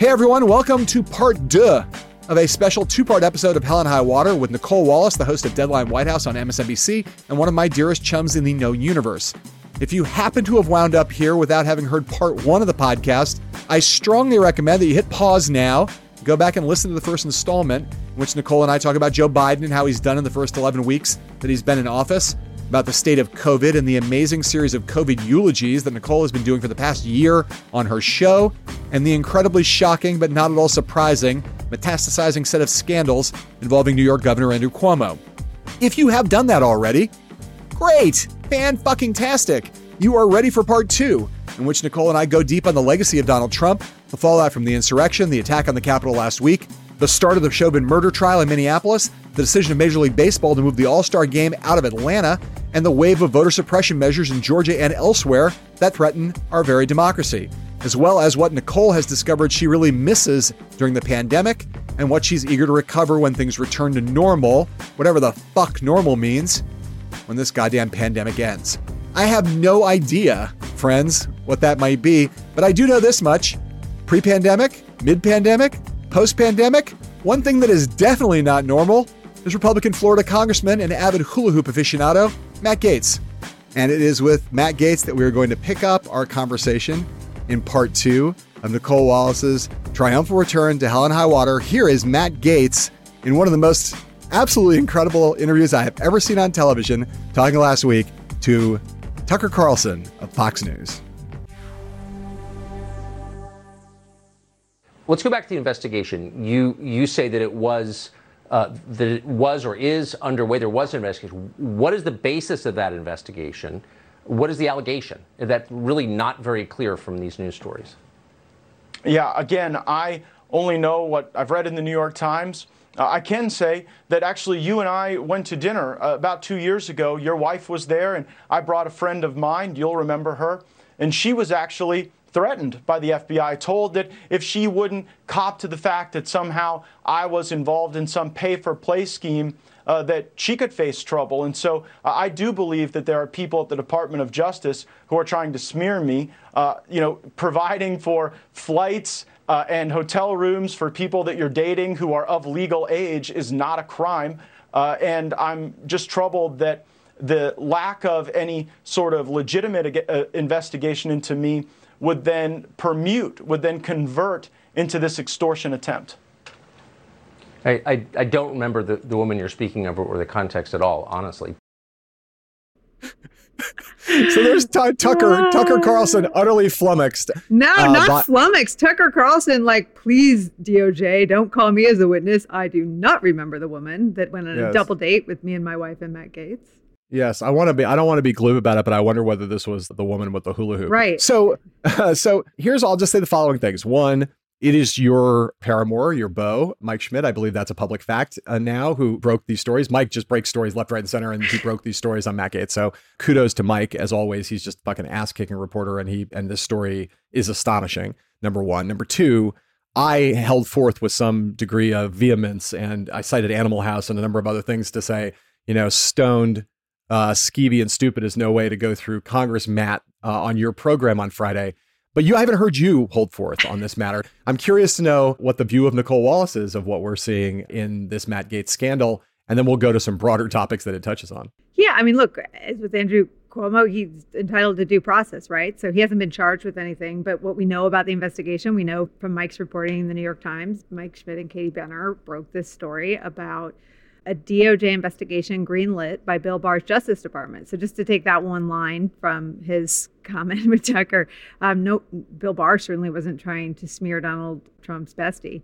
Hey everyone, welcome to part deux of a special two part episode of Hell and High Water with Nicolle Wallace, the host of Deadline White House on MSNBC, and one of my dearest chums in the No universe. If you happen to have wound up here without having heard part one of the podcast, I strongly recommend that you hit pause now, go back and listen to the first installment, in which Nicolle and I talk about Joe Biden and how he's done in the first 11 weeks that he's been in office, about the state of COVID and the amazing series of COVID eulogies that Nicolle has been doing for the past year on her show, and the incredibly shocking but not at all surprising metastasizing set of scandals involving New York Governor Andrew Cuomo. If you have done that already, great, fan fucking tastic. You are ready for part two, in which Nicolle and I go deep on the legacy of Donald Trump, the fallout from the insurrection, the attack on the Capitol last week, the start of the Chauvin murder trial in Minneapolis, the decision of Major League Baseball to move the All Star game out of Atlanta, and the wave of voter suppression measures in Georgia and elsewhere that threaten our very democracy, as well as what Nicolle has discovered she really misses during the pandemic and what she's eager to recover when things return to normal, whatever the fuck normal means, when this goddamn pandemic ends. I have no idea, friends, what that might be, but I do know this much pre pandemic, mid pandemic, Post pandemic, one thing that is definitely not normal is Republican Florida Congressman and avid hula hoop aficionado, Matt Gaetz. And it is with Matt Gaetz that we are going to pick up our conversation in part two of Nicolle Wallace's triumphal return to Hell and High Water. Here is Matt Gaetz in one of the most absolutely incredible interviews I have ever seen on television, talking last week to Tucker Carlson of Fox News. Let's go back to the investigation. You you say that it was uh, that was or is underway. There was an investigation. What is the basis of that investigation? What is the allegation? That's really not very clear from these news stories. Yeah, again, I only know what I've read in the New York Times. Uh, I can say that actually you and I went to dinner uh, about two years ago. Your wife was there, and I brought a friend of mine. You'll remember her. And she was actually threatened by the FBI, told that if she wouldn't cop to the fact that somehow I was involved in some pay for play scheme, uh, that she could face trouble. And so uh, I do believe that there are people at the Department of Justice who are trying to smear me, uh, you know, providing for flights. Uh, and hotel rooms for people that you're dating who are of legal age is not a crime. Uh, and I'm just troubled that the lack of any sort of legitimate uh, investigation into me would then permute, would then convert into this extortion attempt. I, I, I don't remember the, the woman you're speaking of or the context at all, honestly. so there's T- Tucker Tucker Carlson utterly flummoxed. No, uh, not but- flummoxed. Tucker Carlson, like, please DOJ, don't call me as a witness. I do not remember the woman that went on yes. a double date with me and my wife and Matt Gaetz. Yes, I want to be. I don't want to be glib about it, but I wonder whether this was the woman with the hula hoop. Right. So, uh, so here's. I'll just say the following things. One, it is your paramour, your beau, Mike Schmidt. I believe that's a public fact uh, now. Who broke these stories? Mike just breaks stories left, right, and center, and he broke these stories on Matt Gaetz. So kudos to Mike as always. He's just fucking ass kicking reporter, and he and this story is astonishing. Number one. Number two. I held forth with some degree of vehemence, and I cited Animal House and a number of other things to say, you know, stoned uh, skeevy and stupid is no way to go through Congress, Matt, uh, on your program on Friday. But you I haven't heard you hold forth on this matter. I'm curious to know what the view of Nicolle Wallace is of what we're seeing in this Matt Gaetz scandal, and then we'll go to some broader topics that it touches on. Yeah, I mean, look, as with Andrew Cuomo, he's entitled to due process, right? So he hasn't been charged with anything. But what we know about the investigation, we know from Mike's reporting in the New York Times, Mike Schmidt and Katie Benner broke this story about a DOJ investigation greenlit by Bill Barr's Justice Department. So just to take that one line from his comment with Tucker, um, no, Bill Barr certainly wasn't trying to smear Donald Trump's bestie.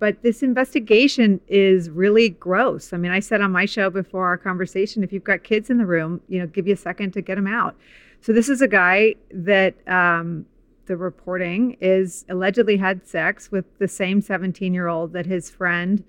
But this investigation is really gross. I mean, I said on my show before our conversation, if you've got kids in the room, you know, give you a second to get them out. So this is a guy that um, the reporting is allegedly had sex with the same 17 year old that his friend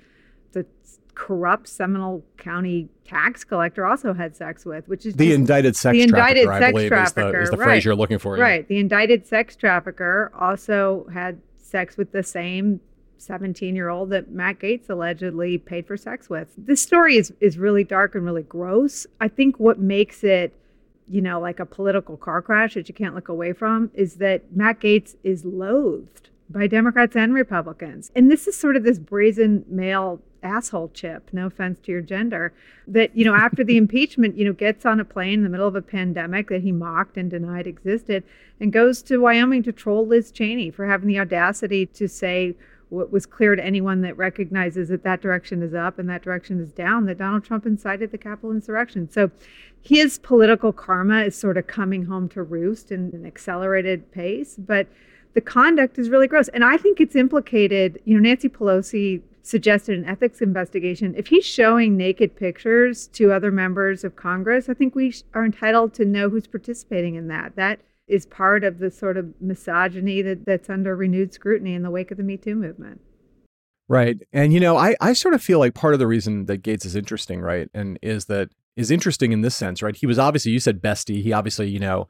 corrupt Seminole County tax collector also had sex with, which is the indicted sex the indicted trafficker, sex trafficker, is the, is the right. phrase you're looking for. Right. The indicted sex trafficker also had sex with the same 17 year old that Matt Gaetz allegedly paid for sex with. This story is, is really dark and really gross. I think what makes it, you know, like a political car crash that you can't look away from is that Matt Gaetz is loathed by Democrats and Republicans. And this is sort of this brazen male asshole chip, no offense to your gender, that, you know, after the impeachment, you know, gets on a plane in the middle of a pandemic that he mocked and denied existed and goes to Wyoming to troll Liz Cheney for having the audacity to say what was clear to anyone that recognizes that that direction is up and that direction is down, that Donald Trump incited the Capitol insurrection. So his political karma is sort of coming home to roost in an accelerated pace. But the conduct is really gross. And I think it's implicated, you know, Nancy Pelosi suggested an ethics investigation. If he's showing naked pictures to other members of Congress, I think we are entitled to know who's participating in that. That is part of the sort of misogyny that, that's under renewed scrutiny in the wake of the Me Too movement. Right. And you know, I, I sort of feel like part of the reason that Gaetz is interesting, right? And is that is interesting in this sense, right? He was obviously you said bestie. He obviously, you know,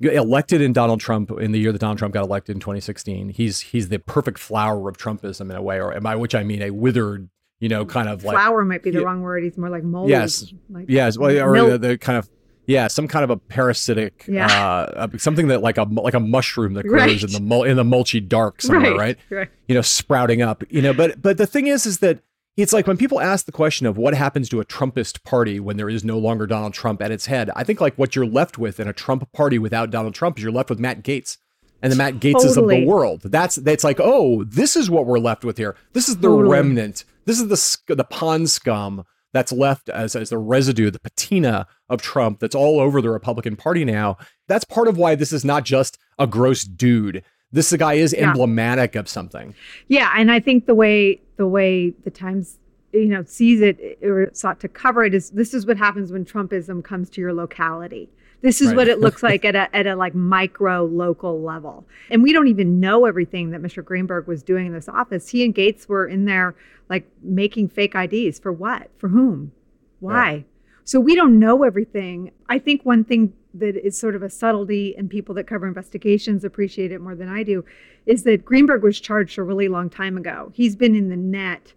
elected in Donald Trump in the year that Donald Trump got elected in 2016. He's he's the perfect flower of Trumpism in a way, or by which I mean a withered, you know, kind of flower like flower might be the yeah, wrong word. He's more like mold. Yes. Like yes. Well, or the, the, kind of yeah, some kind of a parasitic, yeah. uh, something that like a like a mushroom that grows right. in the mul- in the mulchy dark somewhere, right. right? right? You know, sprouting up. You know, but but the thing is, is that it's like when people ask the question of what happens to a Trumpist party when there is no longer Donald Trump at its head. I think like what you're left with in a Trump party without Donald Trump is you're left with Matt Gaetz and the Matt Gaetzes totally. of the world. That's that's like, oh, this is what we're left with here. This is the totally. remnant. This is the the pond scum that's left as, as the residue, the patina of Trump that's all over the Republican Party now. That's part of why this is not just a gross dude. This guy is yeah. emblematic of something. Yeah, and I think the way the way the Times you know sees it or sought to cover it is this is what happens when Trumpism comes to your locality. This is right. what it looks like at a at a like micro local level. And we don't even know everything that Mr. Greenberg was doing in this office. He and Gaetz were in there like making fake IDs for what? For whom? Why? Yeah. So we don't know everything. I think one thing that is sort of a subtlety and people that cover investigations appreciate it more than I do is that Greenberg was charged a really long time ago. He's been in the net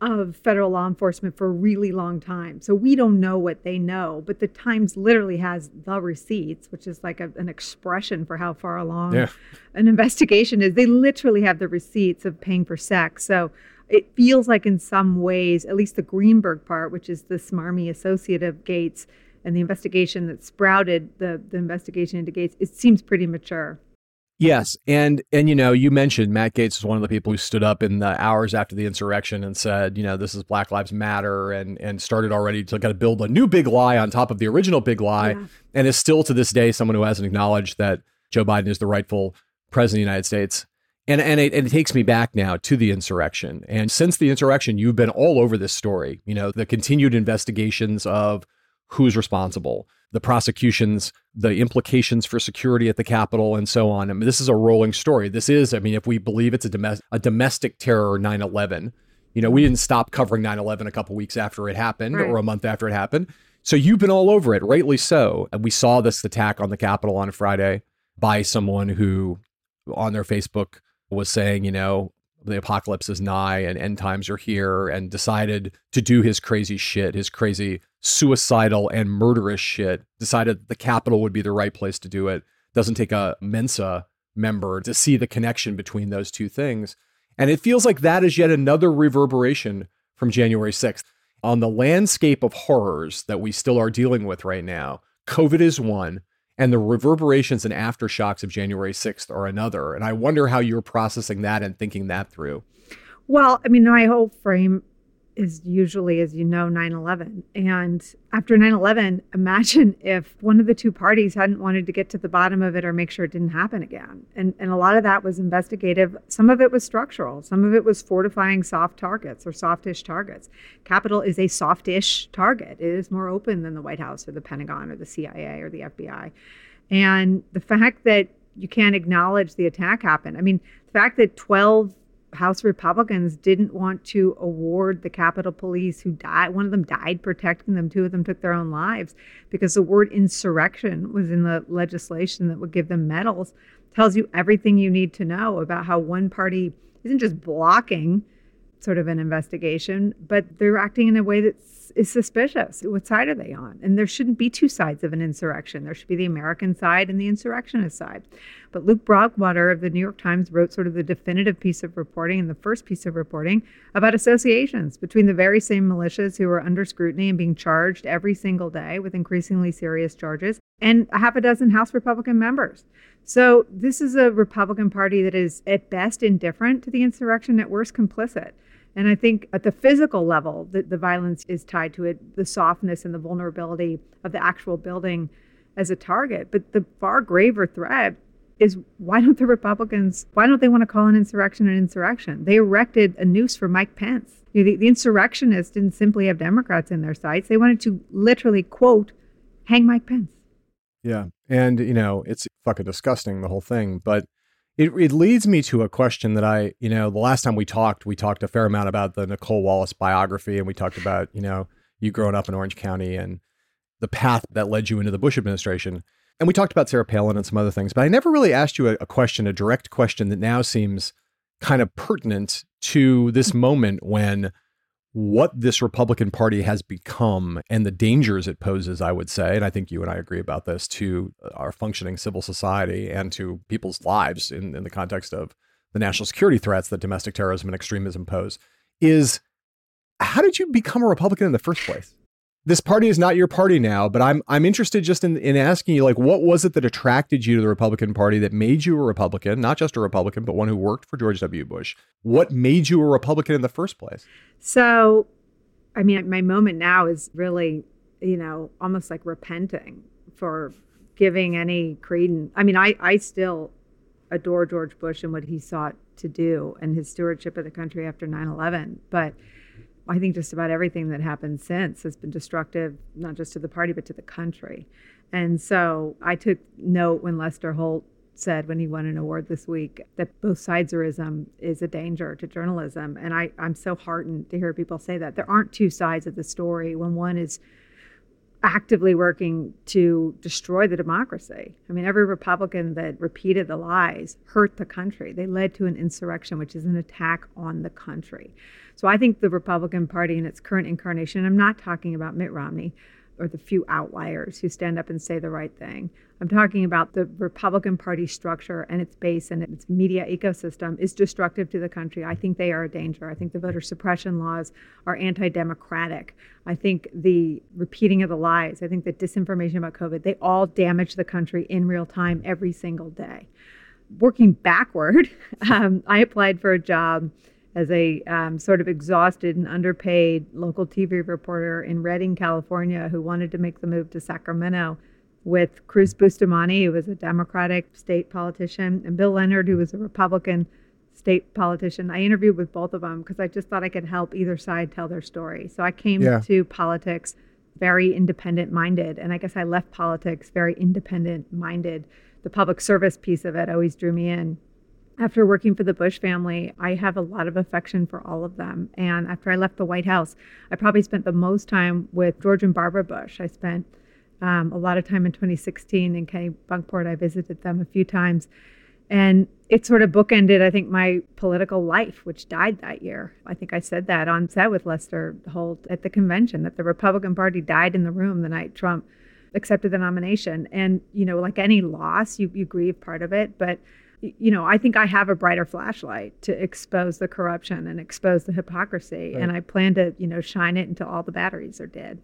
of federal law enforcement for a really long time. So we don't know what they know, but the Times literally has the receipts, which is like a, an expression for how far along yeah. an investigation is. They literally have the receipts of paying for sex. So it feels like, in some ways, at least the Greenberg part, which is the smarmy associate of Gaetz and the investigation that sprouted the, the investigation into Gaetz, it seems pretty mature. Yes, and and you know, you mentioned Matt Gaetz was one of the people who stood up in the hours after the insurrection and said, you know, this is Black Lives Matter, and and started already to kind of build a new big lie on top of the original big lie, yeah. and is still to this day someone who hasn't acknowledged that Joe Biden is the rightful president of the United States. And and it, and it takes me back now to the insurrection, and since the insurrection, you've been all over this story. You know, the continued investigations of who's responsible the prosecutions, the implications for security at the Capitol, and so on. I mean, this is a rolling story. This is, I mean, if we believe it's a, domestic, a domestic terror 9 11, you know, we didn't stop covering 9 11 a couple weeks after it happened right. or a month after it happened. So you've been all over it, rightly so. And we saw this attack on the Capitol on a Friday by someone who on their Facebook was saying, you know, the apocalypse is nigh and end times are here and decided to do his crazy shit, his crazy suicidal and murderous shit, decided the capital would be the right place to do it. Doesn't take a Mensa member to see the connection between those two things. And it feels like that is yet another reverberation from January 6th. On the landscape of horrors that we still are dealing with right now, COVID is one, and the reverberations and aftershocks of January 6th are another. And I wonder how you're processing that and thinking that through. Well, I mean, my whole frame is usually, as you know, 9 11. And after 9 11, imagine if one of the two parties hadn't wanted to get to the bottom of it or make sure it didn't happen again. And, and a lot of that was investigative. Some of it was structural, some of it was fortifying soft targets or softish targets. Capital is a softish target, it is more open than the White House or the Pentagon or the CIA or the FBI. And the fact that you can't acknowledge the attack happened. I mean, the fact that 12 House Republicans didn't want to award the Capitol Police, who died, one of them died protecting them, two of them took their own lives because the word insurrection was in the legislation that would give them medals, tells you everything you need to know about how one party isn't just blocking sort of an investigation, but they're acting in a way that's is suspicious. What side are they on? And there shouldn't be two sides of an insurrection. There should be the American side and the insurrectionist side. But Luke Broadwater of the New York Times wrote sort of the definitive piece of reporting and the first piece of reporting about associations between the very same militias who are under scrutiny and being charged every single day with increasingly serious charges and a half a dozen House Republican members. So this is a Republican Party that is at best indifferent to the insurrection, at worst complicit. And I think at the physical level, the, the violence is tied to it, the softness and the vulnerability of the actual building as a target. But the far graver threat is why don't the Republicans, why don't they want to call an insurrection an insurrection? They erected a noose for Mike Pence. You know, the, the insurrectionists didn't simply have Democrats in their sights. They wanted to literally, quote, hang Mike Pence. Yeah. And, you know, it's fucking disgusting, the whole thing. But it, it leads me to a question that I, you know, the last time we talked, we talked a fair amount about the Nicolle Wallace biography and we talked about, you know, you growing up in Orange County and the path that led you into the Bush administration. And we talked about Sarah Palin and some other things, but I never really asked you a, a question, a direct question that now seems kind of pertinent to this moment when what this Republican Party has become and the dangers it poses, I would say, and I think you and I agree about this, to our functioning civil society and to people's lives in, in the context of the national security threats that domestic terrorism and extremism pose, is how did you become a Republican in the first place? This party is not your party now, but I'm I'm interested just in, in asking you like what was it that attracted you to the Republican Party that made you a Republican, not just a Republican, but one who worked for George W. Bush. What made you a Republican in the first place? So, I mean, my moment now is really, you know, almost like repenting for giving any credence. I mean, I I still adore George Bush and what he sought to do and his stewardship of the country after 9/11, but I think just about everything that happened since has been destructive, not just to the party, but to the country. And so I took note when Lester Holt said when he won an award this week that both siderism is a danger to journalism. And I, I'm so heartened to hear people say that. There aren't two sides of the story when one is actively working to destroy the democracy. I mean, every Republican that repeated the lies hurt the country. They led to an insurrection, which is an attack on the country. So I think the Republican Party in its current incarnation, I'm not talking about Mitt Romney or the few outliers who stand up and say the right thing. I'm talking about the Republican Party structure and its base and its media ecosystem is destructive to the country. I think they are a danger. I think the voter suppression laws are anti democratic. I think the repeating of the lies, I think the disinformation about COVID, they all damage the country in real time every single day. Working backward, um, I applied for a job as a um, sort of exhausted and underpaid local TV reporter in Redding, California, who wanted to make the move to Sacramento with Cruz Bustamante, who was a Democratic state politician, and Bill Leonard, who was a Republican state politician. I interviewed with both of them because I just thought I could help either side tell their story. So I came yeah. to politics very independent minded. And I guess I left politics very independent minded. The public service piece of it always drew me in after working for the Bush family, I have a lot of affection for all of them. And after I left the White House, I probably spent the most time with George and Barbara Bush. I spent um, a lot of time in 2016 in Kennebunkport. I visited them a few times. And it sort of bookended, I think, my political life, which died that year. I think I said that on set with Lester Holt at the convention that the Republican Party died in the room the night Trump accepted the nomination. And, you know, like any loss, you, you grieve part of it. But you know, I think I have a brighter flashlight to expose the corruption and expose the hypocrisy. Right. And I plan to, you know, shine it until all the batteries are dead.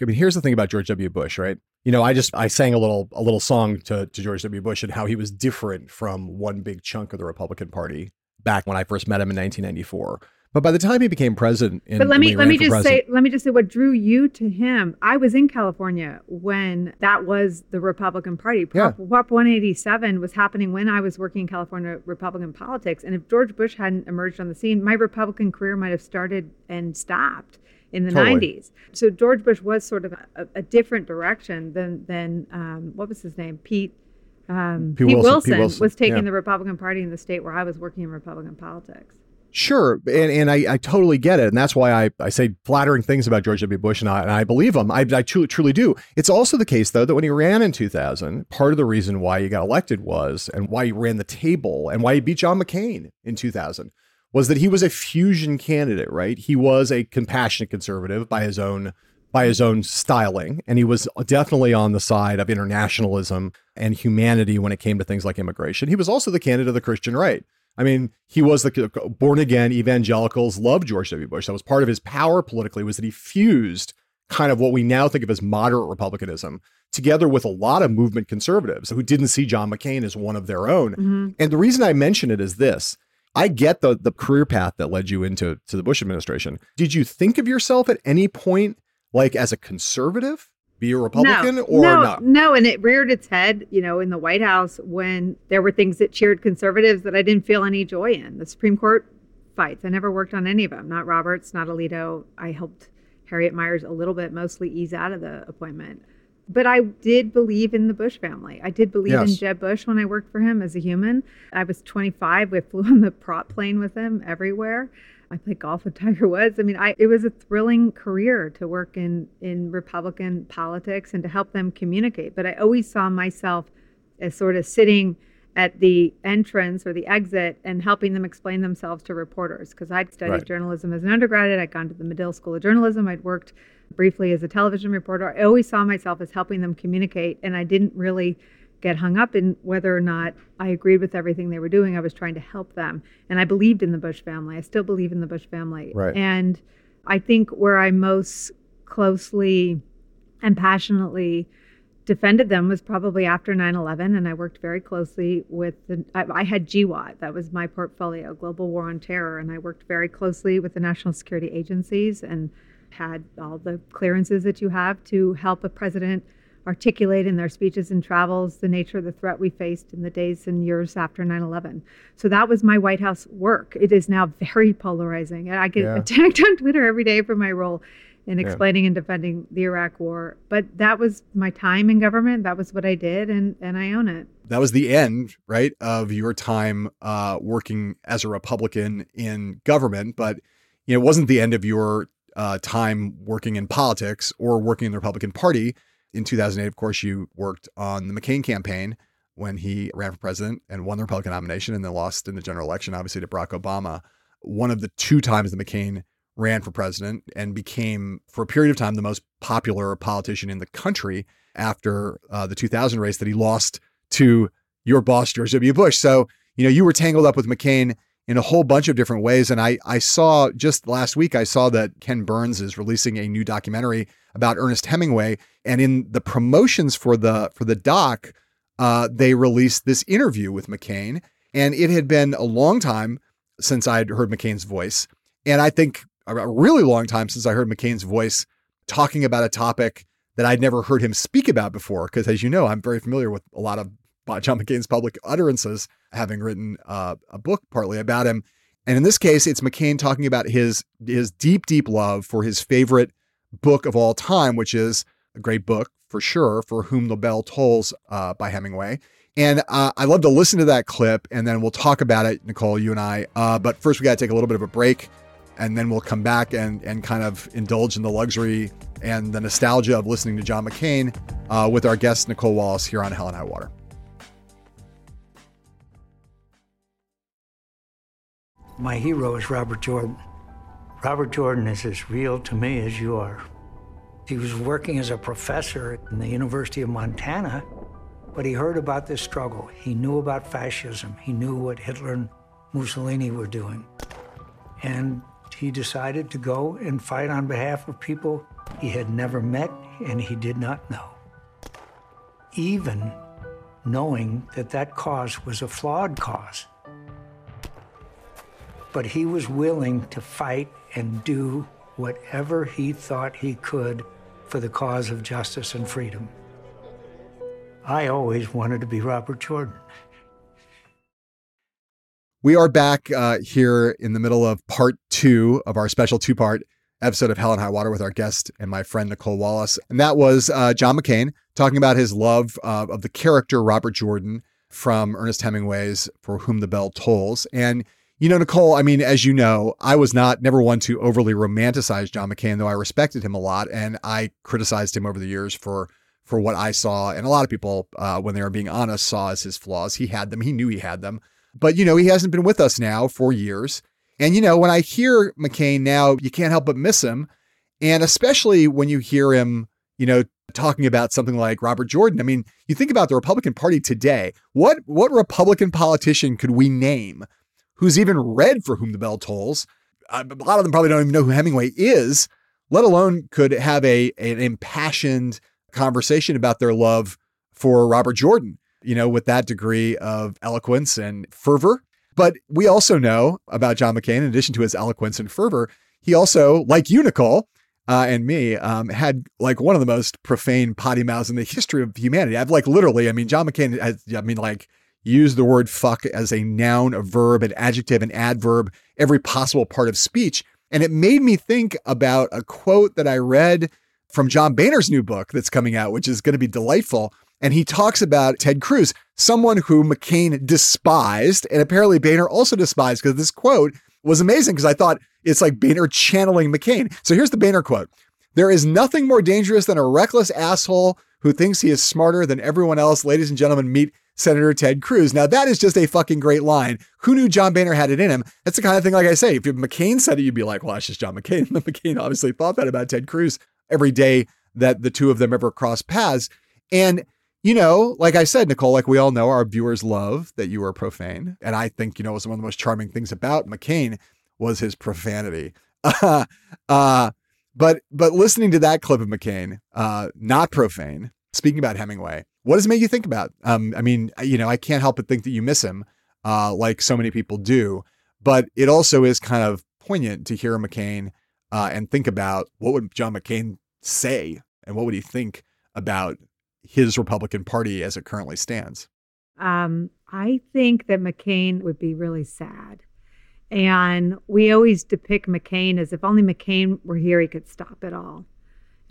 I mean, here's the thing about George W. Bush, right? You know, I just I sang a little a little song to, to George W. Bush and how he was different from one big chunk of the Republican Party back when I first met him in 1994. But by the time he became president, in, but let me let me just say let me just say what drew you to him. I was in California when that was the Republican Party. Prop, yeah. Prop 187 was happening when I was working in California Republican politics. And if George Bush hadn't emerged on the scene, my Republican career might have started and stopped in the totally. 90s. So George Bush was sort of a, a different direction than than um, what was his name, Pete. Um, Pete, Pete, Wilson, Wilson, Pete, Wilson, was taking yeah. the Republican Party in the state where I was working in Republican politics. Sure, and and I, I totally get it, and that's why I, I say flattering things about George W. Bush, and I, and I believe him. I, I truly, truly do. It's also the case, though, that when he ran in 2000, part of the reason why he got elected was, and why he ran the table, and why he beat John McCain in 2000, was that he was a fusion candidate, right? He was a compassionate conservative by his own by his own styling, and he was definitely on the side of internationalism and humanity when it came to things like immigration. He was also the candidate of the Christian right. I mean, he was the born again evangelicals loved George W. Bush. That was part of his power politically was that he fused kind of what we now think of as moderate republicanism together with a lot of movement conservatives who didn't see John McCain as one of their own. Mm-hmm. And the reason I mention it is this. I get the the career path that led you into to the Bush administration. Did you think of yourself at any point like as a conservative? Be a Republican no, or no, not? No, and it reared its head, you know, in the White House when there were things that cheered conservatives that I didn't feel any joy in. The Supreme Court fights. I never worked on any of them. Not Roberts, not Alito. I helped Harriet Miers a little bit, mostly ease out of the appointment. But I did believe in the Bush family. I did believe yes. in Jeb Bush when I worked for him as a human. I was 25. We flew on the prop plane with him everywhere. I played golf with Tiger Woods. I mean, I it was a thrilling career to work in in Republican politics and to help them communicate. But I always saw myself as sort of sitting at the entrance or the exit and helping them explain themselves to reporters because I'd studied right. journalism as an undergraduate. I'd gone to the Medill School of Journalism. I'd worked briefly as a television reporter. I always saw myself as helping them communicate, and I didn't really get hung up in whether or not I agreed with everything they were doing. I was trying to help them, and I believed in the Bush family. I still believe in the Bush family. Right. And I think where I most closely and passionately defended them was probably after 9-11 and i worked very closely with the I, I, had GWOT that was my portfolio global war on terror and i worked very closely with the national security agencies and had all the clearances that you have to help a president articulate in their speeches and travels the nature of the threat we faced in the days and years after 9-11 so that was my white house work it is now very polarizing and i get yeah. attacked on twitter every day for my role in explaining yeah. and defending the Iraq War. But that was my time in government. That was what I did, and and I own it. That was the end, right, of your time uh, working as a Republican in government. But you know, it wasn't the end of your uh, time working in politics or working in the Republican Party. In 2008, of course, you worked on the McCain campaign when he ran for president and won the Republican nomination and then lost in the general election, obviously, to Barack Obama. One of the two times that McCain ran for president and became, for a period of time, the most popular politician in the country after uh, the 2000 race that he lost to your boss, George W. Bush. So, you know, you were tangled up with McCain in a whole bunch of different ways. And I, I saw just last week, I saw that Ken Burns is releasing a new documentary about Ernest Hemingway. And in the promotions for the for the doc, uh, they released this interview with McCain. And it had been a long time since I'd heard McCain's voice. And I think a really long time since I heard McCain's voice talking about a topic that I'd never heard him speak about before. Because as you know, I'm very familiar with a lot of John McCain's public utterances, having written uh, a book partly about him. And in this case, it's McCain talking about his his deep, deep love for his favorite book of all time, which is a great book for sure, For Whom the Bell Tolls uh, by Hemingway. And uh, I love to listen to that clip, and then we'll talk about it, Nicolle, you and I. Uh, but first, we got to take a little bit of a break and then we'll come back and and kind of indulge in the luxury and the nostalgia of listening to John McCain uh, with our guest Nicolle Wallace here on Hell and High Water. My hero is Robert Jordan. Robert Jordan is as real to me as you are. He was working as a professor in the University of Montana, but he heard about this struggle. He knew about fascism. He knew what Hitler and Mussolini were doing. And he decided to go and fight on behalf of people he had never met and he did not know. Even knowing that that cause was a flawed cause. But he was willing to fight and do whatever he thought he could for the cause of justice and freedom. I always wanted to be Robert Jordan. We are back uh, here in the middle of part two of our special two part episode of Hell and High Water with our guest and my friend Nicolle Wallace. And that was uh, John McCain talking about his love uh, of the character Robert Jordan from Ernest Hemingway's For Whom the Bell Tolls. And, you know, Nicolle, I mean, as you know, I was not never one to overly romanticize John McCain, though I respected him a lot. And I criticized him over the years for for what I saw. And a lot of people, uh, when they were being honest, saw as his flaws. He had them. He knew he had them. But, you know, he hasn't been with us now for years. And, you know, when I hear McCain now, you can't help but miss him. And especially when you hear him, you know, talking about something like Robert Jordan. I mean, you think about the Republican Party today. What what Republican politician could we name who's even read For Whom the Bell Tolls? A lot of them probably don't even know who Hemingway is, let alone could have a an impassioned conversation about their love for Robert Jordan, you know, with that degree of eloquence and fervor. But we also know about John McCain, in addition to his eloquence and fervor, he also, like you, Nicolle, uh, and me, um, had like one of the most profane potty mouths in the history of humanity. I've like literally, I mean, John McCain has, I mean, like used the word fuck as a noun, a verb, an adjective, an adverb, every possible part of speech. And it made me think about a quote that I read from John Boehner's new book that's coming out, which is going to be delightful. And he talks about Ted Cruz, someone who McCain despised, and apparently Boehner also despised because this quote was amazing because I thought it's like Boehner channeling McCain. So here's the Boehner quote There is nothing more dangerous than a reckless asshole who thinks he is smarter than everyone else. Ladies and gentlemen, meet Senator Ted Cruz. Now, that is just a fucking great line. Who knew John Boehner had it in him? That's the kind of thing, like I say, if McCain said it, you'd be like, well, that's just John McCain. McCain obviously thought that about Ted Cruz every day that the two of them ever crossed paths. And, you know, like I said, Nicolle, like we all know, our viewers love that you are profane. And I think, you know, was one of the most charming things about McCain was his profanity. Uh, uh, but but listening to that clip of McCain, uh, not profane, speaking about Hemingway, what does it make you think about? Um, I mean, you know, I can't help but think that you miss him, uh, like so many people do. But it also is kind of poignant to hear McCain uh, and think about what would John McCain say and what would he think about his Republican Party as it currently stands. Um, I think that McCain would be really sad and we always depict McCain as if only McCain were here, he could stop it all.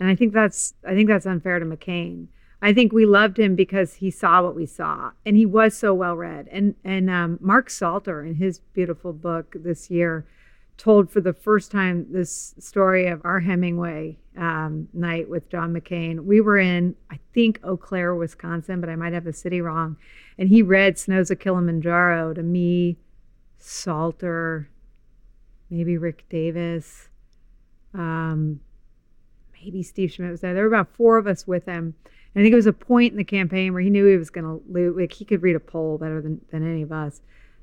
And I think that's I think that's unfair to McCain. I think we loved him because he saw what we saw, and he was so well read. And and um, Mark Salter, in his beautiful book this year, told for the first time this story of our Hemingway um, night with John McCain. We were in, I think, Eau Claire, Wisconsin, but I might have the city wrong. And he read Snows of Kilimanjaro to me, Salter, maybe Rick Davis, um, maybe Steve Schmidt was there. There were about four of us with him. I think it was a point in the campaign where he knew he was going to lose. Like he could read a poll better than, than any of us.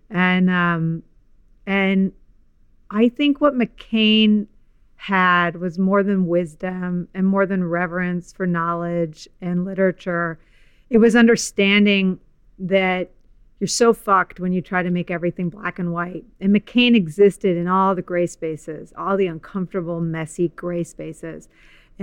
And um, and I think what McCain had was more than wisdom and more than reverence for knowledge and literature. It was understanding that you're so fucked when you try to make everything black and white. And McCain existed in all the gray spaces, all the uncomfortable, messy gray spaces.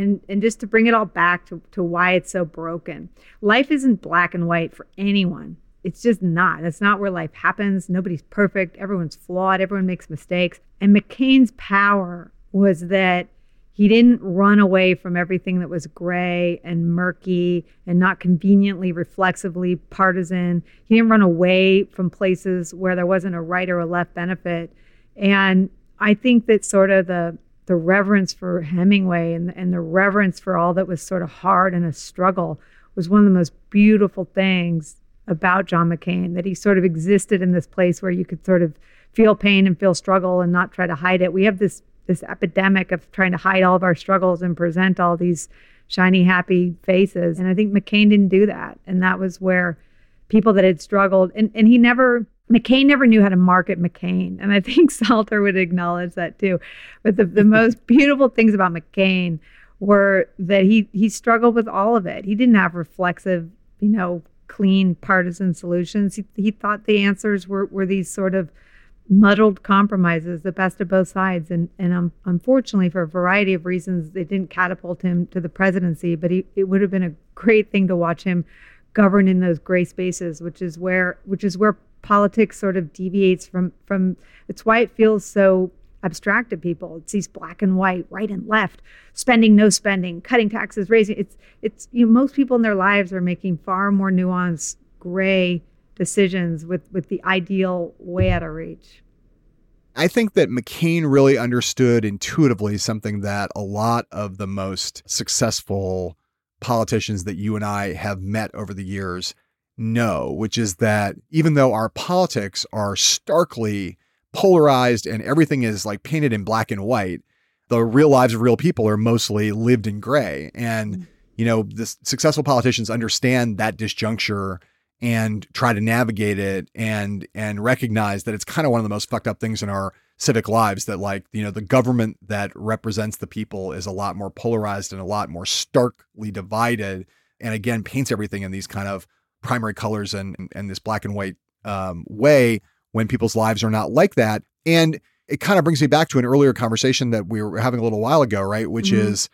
And, and just to bring it all back to, to why it's so broken. Life isn't black and white for anyone. It's just not. That's not where life happens. Nobody's perfect. Everyone's flawed. Everyone makes mistakes. And McCain's power was that he didn't run away from everything that was gray and murky and not conveniently reflexively partisan. He didn't run away from places where there wasn't a right or a left benefit. And I think that sort of the the reverence for Hemingway and, and the reverence for all that was sort of hard and a struggle was one of the most beautiful things about John McCain, that he sort of existed in this place where you could sort of feel pain and feel struggle and not try to hide it. We have this this epidemic of trying to hide all of our struggles and present all these shiny, happy faces. And I think McCain didn't do that. And that was where people that had struggled, and, and he never, McCain never knew how to market McCain. And I think Salter would acknowledge that too. But the, the most beautiful things about McCain were that he he struggled with all of it. He didn't have reflexive, you know, clean partisan solutions. He, he thought the answers were, were these sort of muddled compromises, the best of both sides. And, and um, unfortunately, for a variety of reasons, they didn't catapult him to the presidency. But he, it would have been a great thing to watch him govern in those gray spaces, which is where which is where politics sort of deviates from from. It's why it feels so abstract to people. It's these black and white, right and left, spending, no spending, cutting taxes, raising. It's it's you know most people in their lives are making far more nuanced gray decisions with with the ideal way out of reach. I think that McCain really understood intuitively something that a lot of the most successful politicians that you and I have met over the years know, which is that even though our politics are starkly polarized and everything is like painted in black and white, the real lives of real people are mostly lived in gray. And, mm-hmm. you know, the successful politicians understand that disjuncture and try to navigate it and and recognize that it's kind of one of the most fucked up things in our civic lives that like you know the government that represents the people is a lot more polarized and a lot more starkly divided and again paints everything in these kind of primary colors and and this black and white um, way when people's lives are not like that and it kind of brings me back to an earlier conversation that we were having a little while ago right which mm-hmm. is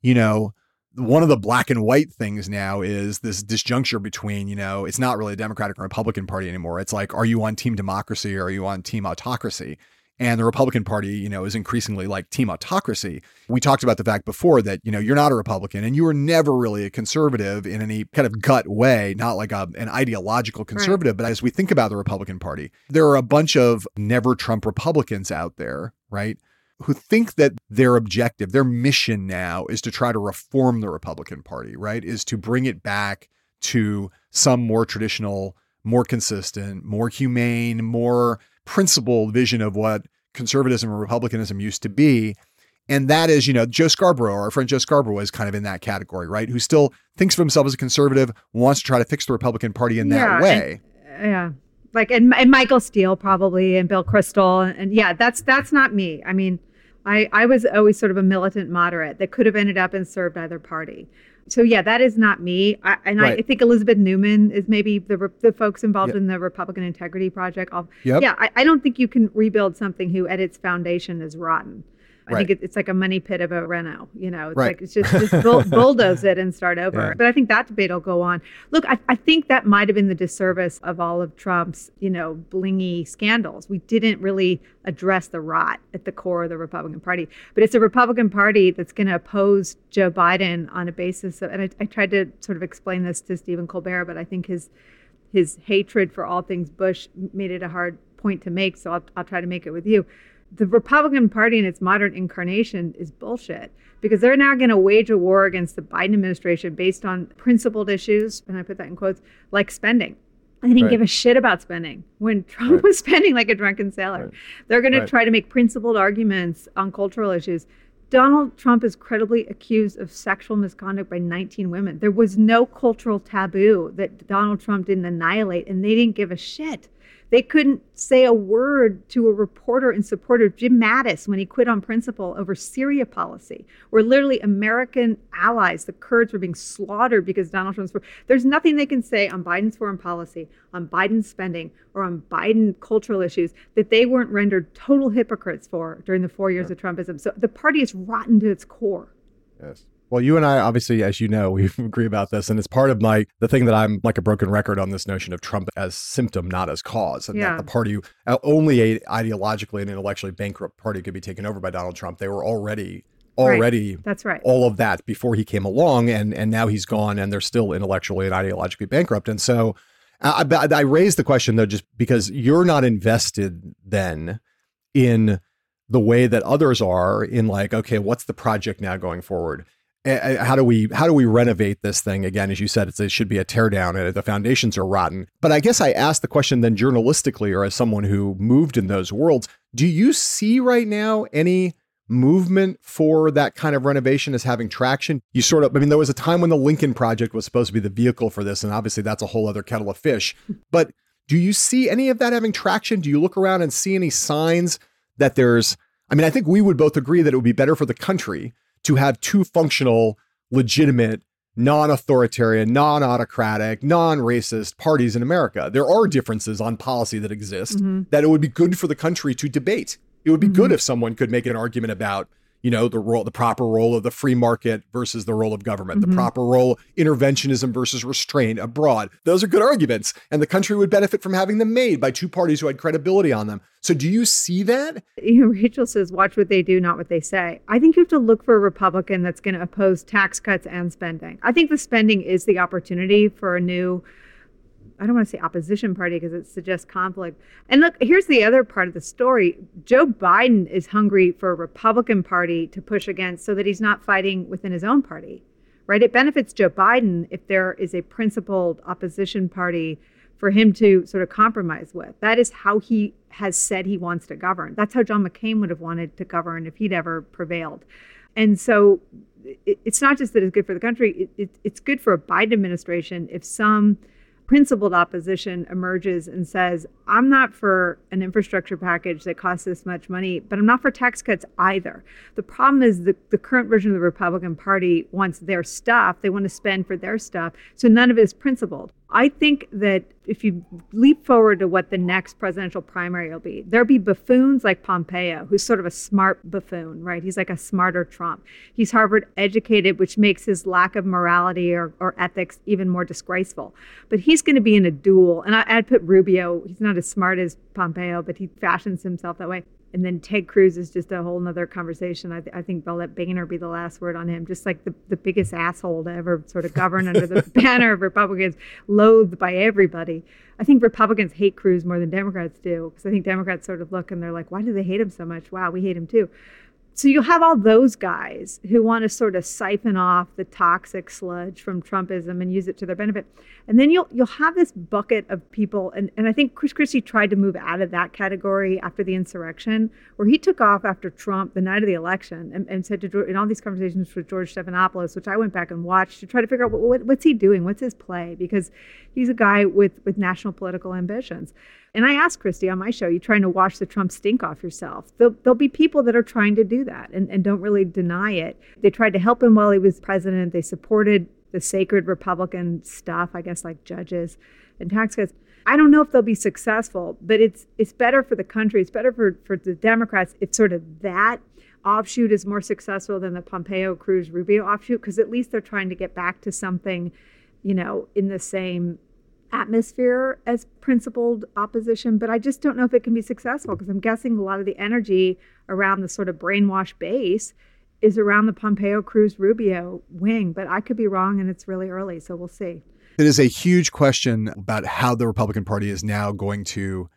you know one of the black and white things now is this disjuncture between, you know, it's not really a Democratic or Republican Party anymore. It's like, are you on team democracy or are you on team autocracy? And the Republican Party, you know, is increasingly like team autocracy. We talked about the fact before that, you know, you're not a Republican and you were never really a conservative in any kind of gut way, not like a, an ideological conservative. Right. But as we think about the Republican Party, there are a bunch of never Trump Republicans out there, right? who think that their objective, their mission now is to try to reform the Republican Party, right? Is to bring it back to some more traditional, more consistent, more humane, more principled vision of what conservatism and republicanism used to be. And that is, you know, Joe Scarborough, our friend Joe Scarborough is kind of in that category, right? Who still thinks of himself as a conservative, wants to try to fix the Republican Party in yeah, that way. And, yeah like and, and Michael Steele probably and Bill Kristol and, and, yeah that's that's not me I mean I, I was always sort of a militant moderate that could have ended up and served either party. So yeah, that is not me. I, and right. I think Elizabeth Neumann is maybe the the folks involved yep. in the Republican Integrity Project. Yep. Yeah, I, I don't think you can rebuild something who at its foundation is rotten. I right. think it's like a money pit of a Renault. You know, it's right. like it's just, just bull, bulldoze it and start over. Yeah. But I think that debate will go on. Look, I, I think that might have been the disservice of all of Trump's, you know, blingy scandals. We didn't really address the rot at the core of the Republican Party. But it's a Republican Party that's going to oppose Joe Biden on a basis of, and I, I tried to sort of explain this to Stephen Colbert, but I think his his hatred for all things Bush made it a hard point to make. So I'll, I'll try to make it with you the Republican Party in its modern incarnation is bullshit because they're now going to wage a war against the Biden administration based on principled issues, and I put that in quotes, like spending. They didn't right. give a shit about spending when Trump right. was spending like a drunken sailor. Right. They're going to try to make principled arguments on cultural issues. Donald Trump is credibly accused of sexual misconduct by 19 women. There was no cultural taboo that Donald Trump didn't annihilate, and they didn't give a shit. They couldn't say a word to a reporter in support of Jim Mattis when he quit on principle over Syria policy, where literally American allies, the Kurds, were being slaughtered because Donald Trump's. There's nothing they can say on Biden's foreign policy, on Biden's spending, or on Biden cultural issues that they weren't rendered total hypocrites for during the four years of Trumpism. So the party is rotten to its core. Yes. Well, you and I, obviously, as you know, we agree about this, and it's part of my the thing that I'm like a broken record on this notion of Trump as symptom, not as cause, and yeah. that the party uh, only a ideologically and intellectually bankrupt party could be taken over by Donald Trump. They were already already right. that's right all of that before he came along, and and now he's gone, and they're still intellectually and ideologically bankrupt, and so. I, I raised the question though, just because you're not invested then in the way that others are in like, okay, what's the project now going forward? Eh, eh, how do we how do we renovate this thing? Again as you said it should be a teardown and the foundations are rotten. But i guess i asked the question then journalistically or as someone who moved in those worlds do you see right now any movement for that kind of renovation as having traction? You sort of i mean there was a time when the lincoln project was supposed to be the vehicle for this and obviously that's a whole other kettle of fish. But do you see any of that having traction? Do you look around and see any signs that there's i mean i think we would both agree that it would be better for the country to have two functional, legitimate, non authoritarian, non autocratic, non racist parties in America. There are differences on policy that exist mm-hmm. that it would be good for the country to debate. It would be mm-hmm. good if someone could make an argument about you know the role the proper role of the free market versus the role of government mm-hmm. the proper role interventionism versus restraint abroad. Those are good arguments and the country would benefit from having them made by two parties who had credibility on them. So do you see that? Rachel says watch what they do not what they say. I think you have to look for a republican that's going to oppose tax cuts and spending. I think the spending is the opportunity for a new I don't want to say opposition party because it suggests conflict. And look, here's the other part of the story. Joe Biden is hungry for a Republican Party to push against so that he's not fighting within his own party, right? It benefits Joe Biden if there is a principled opposition party for him to sort of compromise with. That is how he has said he wants to govern. That's how John McCain would have wanted to govern if he'd ever prevailed. And so it's not just that it's good for the country, it, it, it's good for a Biden administration if some principled opposition emerges and says, I'm not for an infrastructure package that costs this much money, but I'm not for tax cuts either. The problem is the, the current version of the Republican Party wants their stuff, they want to spend for their stuff, so none of it is principled. I think that if you leap forward to what the next presidential primary will be, there'll be buffoons like Pompeo, who's sort of a smart buffoon, right? He's like a smarter Trump. He's Harvard educated, which makes his lack of morality or, or ethics even more disgraceful. But he's going to be in a duel. And I, would put Rubio, he's not as smart as Pompeo, but he fashions himself that way. And then Ted Cruz is just a whole nother conversation. I, th- I think they'll let Boehner be the last word on him, just like the, the biggest asshole to ever sort of govern under the banner of Republicans, loathed by everybody. I think Republicans hate Cruz more than Democrats do, because I think Democrats sort of look and they're like, why do they hate him so much? Wow, we hate him too so you'll have all those guys who want to sort of siphon off the toxic sludge from Trumpism and use it to their benefit. And then you'll you'll have this bucket of people and, and I think Chris Christie tried to move out of that category after the insurrection, where he took off after Trump the night of the election and, and said to in all these conversations with George Stephanopoulos, which I went back and watched to try to figure out what, what, what's he doing, what's his play, because he's a guy with with national political ambitions. And I asked Christie on my show, you trying to wash the Trump stink off yourself? There'll, there'll, be people that are trying to do that and, and don't really deny it. They tried to help him while he was president. They supported the sacred Republican stuff, I guess, like judges and tax cuts. I don't know if they'll be successful, but it's it's better for the country. It's better for, for the Democrats if sort of that offshoot is more successful than the Pompeo Cruz Rubio offshoot, because at least they're trying to get back to something, you know, in the same atmosphere as principled opposition, but I just don't know if it can be successful because I'm guessing a lot of the energy around the sort of brainwash base is around the Pompeo Cruz Rubio wing, but I could be wrong and it's really early, so we'll see. It is a huge question about how the Republican Party is now going to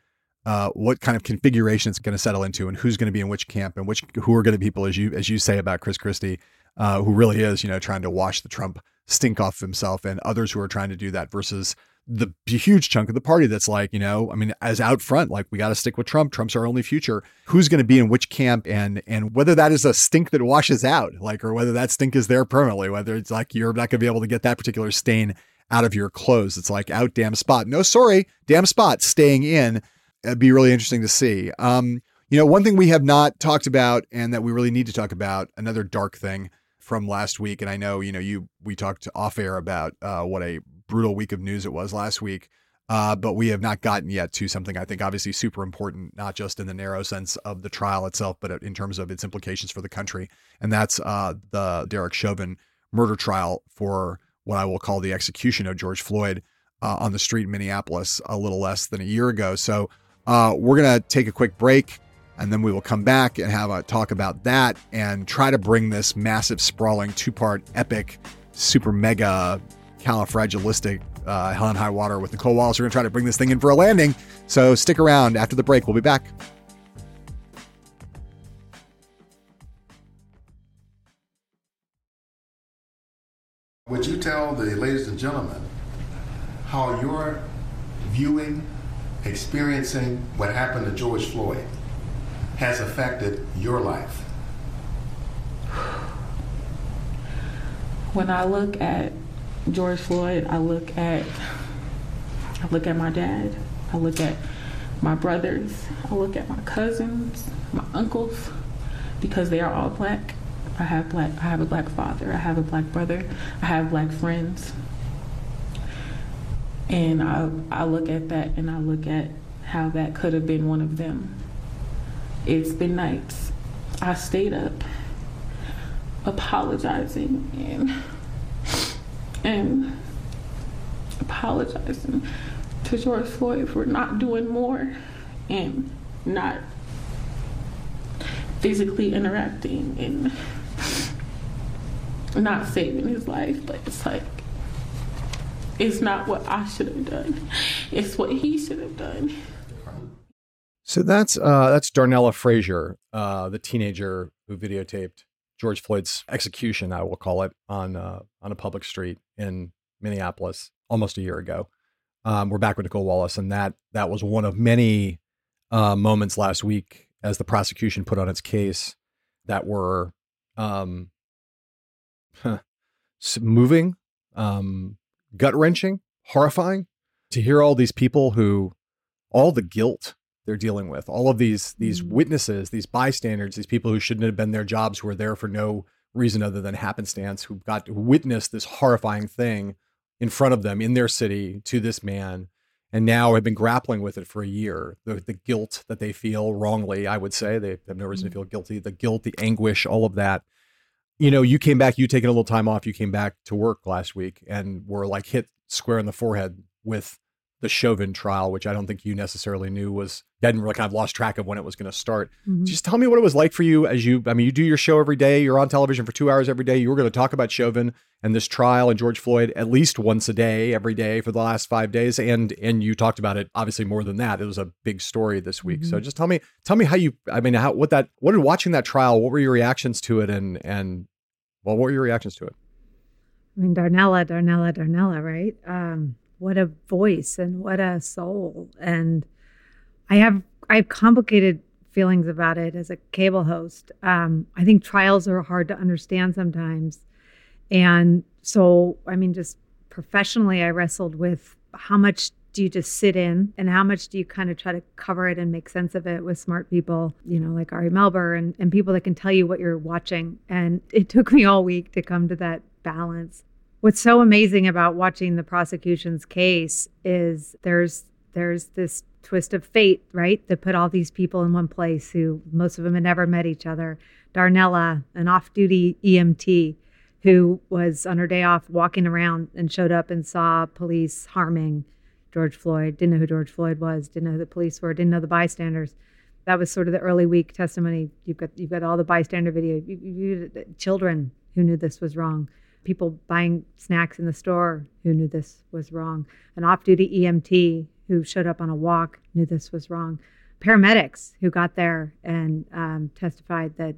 uh, what kind of configuration it's going to settle into and who's going to be in which camp and which who are going to be people as you as you say about Chris Christie, uh, who really is you know trying to wash the Trump stink off himself and others who are trying to do that versus the huge chunk of the party that's like, you know, I mean, as out front, like we got to stick with Trump. Trump's our only future. Who's going to be in which camp, and and whether that is a stink that washes out, like, or whether that stink is there permanently. Whether it's like you're not going to be able to get that particular stain out of your clothes. It's like out damn spot. No, sorry, damn spot staying in. It'd be really interesting to see. Um, you know, one thing we have not talked about, and that we really need to talk about, another dark thing from last week, and I know you know you we talked off air about uh, what a brutal week of news it was last week. Uh, but we have not gotten yet to something I think obviously super important, not just in the narrow sense of the trial itself, but in terms of its implications for the country. And that's uh, the Derek Chauvin murder trial for what I will call the execution of George Floyd uh, on the street in Minneapolis a little less than a year ago. So uh, we're going to take a quick break and then we will come back and have a talk about that and try to bring this massive, sprawling two part epic, super mega califragilistic uh, Hell and High Water with Nicolle Wallace. We're going to try to bring this thing in for a landing. So stick around after the break. We'll be back. Would you tell the ladies and gentlemen how you're viewing, experiencing what happened to George Floyd has affected your life? When I look at George Floyd, I look at I look at my dad, I look at my brothers, I look at my cousins, my uncles, because they are all black. I have black I have a black father, I have a black brother, I have black friends. And I I look at that and I look at how that could have been one of them. It's been nights. I stayed up apologizing and and apologizing to George Floyd for not doing more and not physically interacting and not saving his life. But it's like, it's not what I should have done. It's what he should have done. So that's uh, that's Darnella Frazier, uh, the teenager who videotaped George Floyd's execution, I will call it, on uh, on a public street in Minneapolis almost a year ago. Um, we're back with Nicolle Wallace, and that that was one of many uh, moments last week as the prosecution put on its case that were um, moving, um, gut wrenching, horrifying to hear all these people who, all the guilt they're dealing with, all of these these Mhm. witnesses, these bystanders, these people who shouldn't have been their jobs, who were there for no reason other than happenstance, who got to witness this horrifying thing in front of them in their city to this man and now have been grappling with it for a year. The, the guilt that they feel wrongly, I would say, they have no reason to feel guilty. The guilt, the anguish, all of that. You know, you came back, you taken a little time off, you came back to work last week and were like hit square in the forehead with the Chauvin trial, which I don't think you necessarily knew was, hadn't really kind of lost track of when it was going to start. Mhm. Just tell me what it was like for you as you, I mean, you do your show every day, you're on television for two hours every day. You were going to talk about Chauvin and this trial and George Floyd at least once a day, every day for the last five days. And, and you talked about it obviously more than that. It was a big story this week. So just tell me, tell me how you, I mean, how, what that, what did watching that trial, what were your reactions to it? And, and well, what were your reactions to it? I mean, Darnella, Darnella, Darnella, right? Um, what a voice and what a soul. And I have I have complicated feelings about it as a cable host. Um, I think trials are hard to understand sometimes, and so I mean, just professionally, I wrestled with how much do you just sit in and how much do you kind of try to cover it and make sense of it with smart people, you know, like Ari Melber and, and people that can tell you what you're watching. And it took me all week to come to that balance. What's so amazing about watching the prosecution's case is there's there's this twist of fate, right? That put all these people in one place who most of them had never met each other. Darnella, an off-duty EMT who was on her day off walking around and showed up and saw police harming George Floyd, didn't know who George Floyd was, didn't know who the police were, didn't know the bystanders. That was sort of the early week testimony. You've got you've got all the bystander video. You, you, children who knew this was wrong, people buying snacks in the store who knew this was wrong, an off-duty EMT who showed up on a walk knew this was wrong, paramedics who got there and um, testified that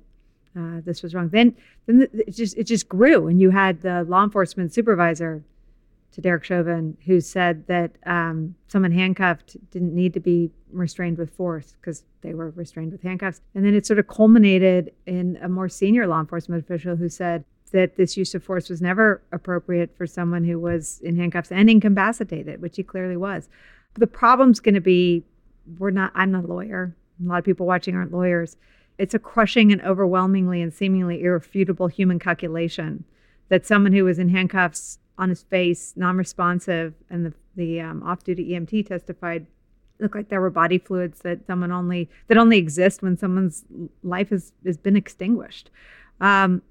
uh, this was wrong. Then then it just it just grew, and you had the law enforcement supervisor to Derek Chauvin, who said that um, someone handcuffed didn't need to be restrained with force because they were restrained with handcuffs. And then it sort of culminated in a more senior law enforcement official who said that this use of force was never appropriate for someone who was in handcuffs and incapacitated, which he clearly was. The problem's going to be we're not, I'm not a lawyer. A lot of people watching aren't lawyers. It's a crushing and overwhelmingly and seemingly irrefutable human calculation that someone who was in handcuffs on his face, non-responsive, and the the um, off-duty EMT testified looked like there were body fluids that someone only that only exist when someone's life has has been extinguished. Um,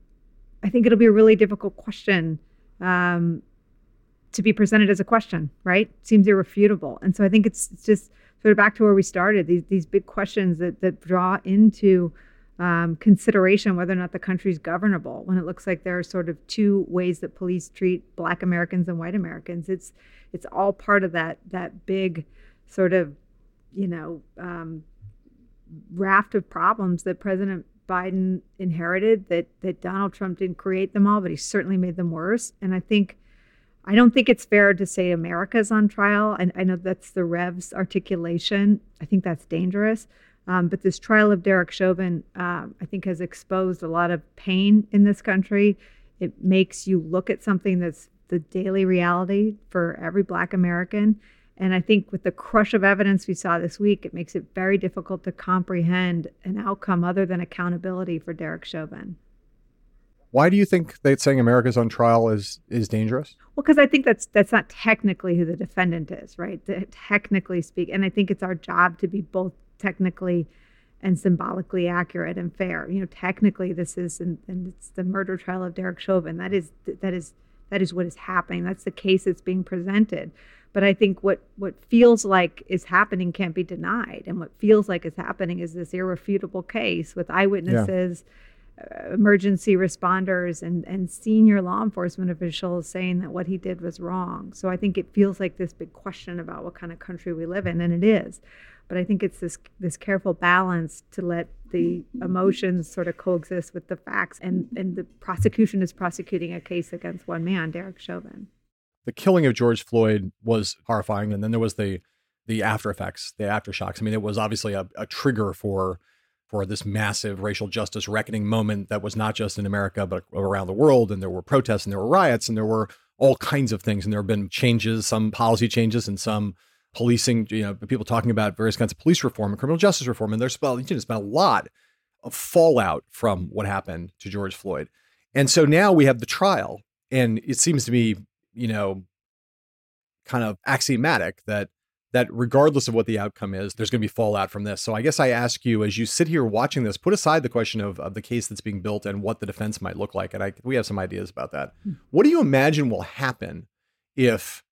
I think it'll be a really difficult question um, to be presented as a question. Right? Seems irrefutable, and so I think it's, it's just sort of back to where we started. These these big questions that that draw into um, consideration whether or not the country's governable when it looks like there are sort of two ways that police treat black americans and white americans it's it's all part of that that big sort of you know um, raft of problems that president biden inherited that that donald trump didn't create them all but he certainly made them worse and i think I don't think it's fair to say America's on trial. And I know that's the Rev's articulation. I think that's dangerous. Um, but this trial of Derek Chauvin, um, I think, has exposed a lot of pain in this country. It makes you look at something that's the daily reality for every Black American. And I think with the crush of evidence we saw this week, it makes it very difficult to comprehend an outcome other than accountability for Derek Chauvin. Why do you think that saying America's on trial is is dangerous? Well, because I think that's that's not technically who the defendant is, right? The, technically speak, and I think it's our job to be both technically and symbolically accurate and fair. You know, technically, this is and, and it's the murder trial of Derek Chauvin. That is that is that is what is happening. That's the case that's being presented. But I think what what feels like is happening can't be denied, and what feels like is happening is this irrefutable case with eyewitnesses. Yeah emergency responders and, and senior law enforcement officials saying that what he did was wrong. So I think it feels like this big question about what kind of country we live in, and it is. But I think it's this this careful balance to let the emotions sort of coexist with the facts, and and the prosecution is prosecuting a case against one man, Derek Chauvin. the killing of George Floyd was horrifying, and then there was the the after effects, the aftershocks. I mean, it was obviously a, a trigger for for this massive racial justice reckoning moment that was not just in America but around the world. And there were protests and there were riots and there were all kinds of things. And there have been changes, some policy changes, and some policing. You know, people talking about various kinds of police reform and criminal justice reform. And there's been, there's been a lot of fallout from what happened to George Floyd. And so now we have the trial, and it seems to me, you know, kind of axiomatic that that regardless of what the outcome is, there's going to be fallout from this. So I guess I ask you, as you sit here watching this, put aside the question of, of the case that's being built and what the defense might look like. And I, we have some ideas about that. Mm. What do you imagine will happen if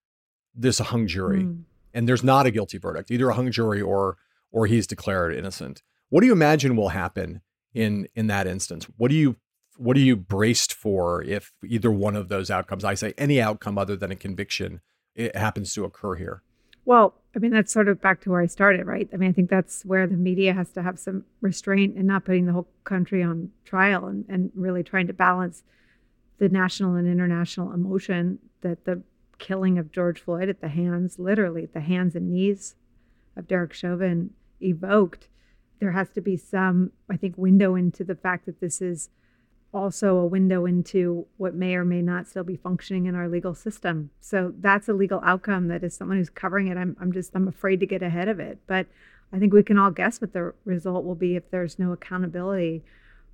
there's a hung jury mm. and there's not a guilty verdict, either a hung jury or or he's declared innocent? What do you imagine will happen in in that instance? What do you what are you braced for if either one of those outcomes, I say any outcome other than a conviction, it happens to occur here? Well, I mean, that's sort of back to where I started, right? I mean, I think that's where the media has to have some restraint and not putting the whole country on trial and, and really trying to balance the national and international emotion that the killing of George Floyd at the hands, literally at the hands and knees of Derek Chauvin evoked. There has to be some, I think, window into the fact that this is also a window into what may or may not still be functioning in our legal system. So that's a legal outcome that as someone who's covering it, I'm, I'm just, I'm afraid to get ahead of it. But I think we can all guess what the result will be if there's no accountability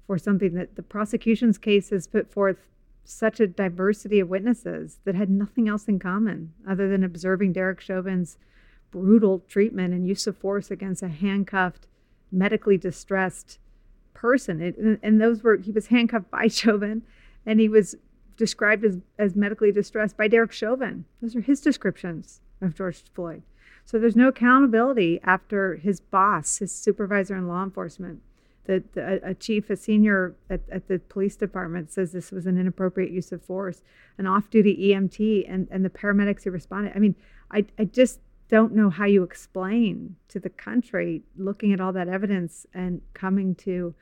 for something that the prosecution's case has put forth such a diversity of witnesses that had nothing else in common other than observing Derek Chauvin's brutal treatment and use of force against a handcuffed, medically distressed person. It, and those were, he was handcuffed by Chauvin and he was described as, as medically distressed by Derek Chauvin. Those are his descriptions of George Floyd. So there's no accountability after his boss, his supervisor in law enforcement, the, the, a chief, a senior at, at the police department says this was an inappropriate use of force, an off-duty EMT, and, and the paramedics who responded. I mean, I, I just don't know how you explain to the country looking at all that evidence and coming to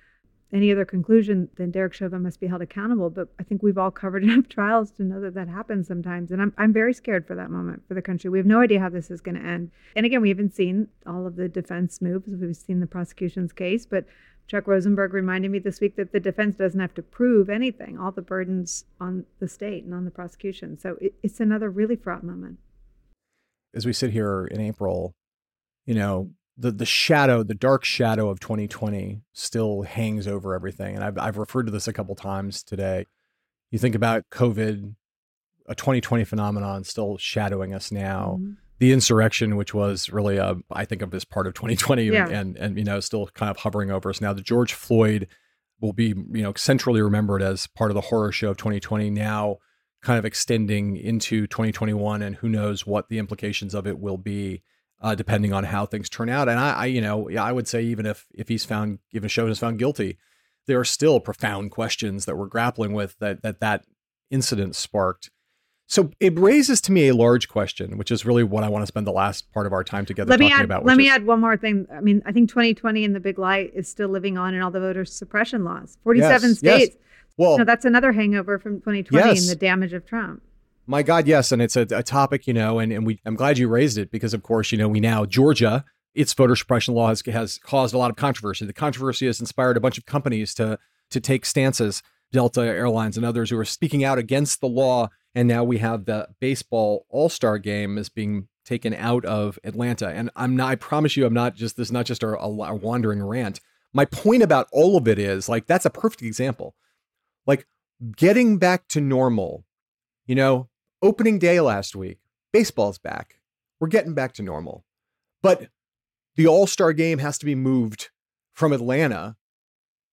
any other conclusion than Derek Chauvin must be held accountable. But I think we've all covered enough trials to know that that happens sometimes. And I'm, I'm very scared for that moment for the country. We have no idea how this is going to end. And again, we haven't seen all of the defense moves. We've seen the prosecution's case, but Chuck Rosenberg reminded me this week that the defense doesn't have to prove anything. All the burdens on the state and on the prosecution. So it, it's another really fraught moment. As we sit here in April, you know, the the shadow, the dark shadow of 2020 still hangs over everything. And I've I've referred to this a couple times today. You think about COVID, a 2020 phenomenon still shadowing us now. Mm-hmm. The insurrection, which was really a, I think of as part of 2020 yeah. and, and and you know still kind of hovering over us now. The George Floyd will be you know centrally remembered as part of the horror show of 2020 now kind of extending into 2021 and who knows what the implications of it will be uh, depending on how things turn out. And I, I, you know, I would say even if if he's found, if Chauvin is found guilty, there are still profound questions that we're grappling with that that that incident sparked. So it raises to me a large question, which is really what I want to spend the last part of our time together let talking add, about. Let me is, add one more thing. I mean, I think 2020 and the big lie is still living on in all the voter suppression laws. 47 yes, states. Yes. Well, you know, that's another hangover from 2020 yes. and the damage of Trump. My God, yes, and it's a, a topic, you know, and, and we I'm glad you raised it because of course, you know, we now Georgia, its voter suppression law has, has caused a lot of controversy. The controversy has inspired a bunch of companies to to take stances, Delta Airlines and others who are speaking out against the law. And now we have the baseball All-Star game is being taken out of Atlanta. And I'm not I promise you I'm not just this is not just a wandering rant. My point about all of it is like that's a perfect example. Like getting back to normal, you know, opening day last week, baseball's back. We're getting back to normal. But the All Star game has to be moved from Atlanta,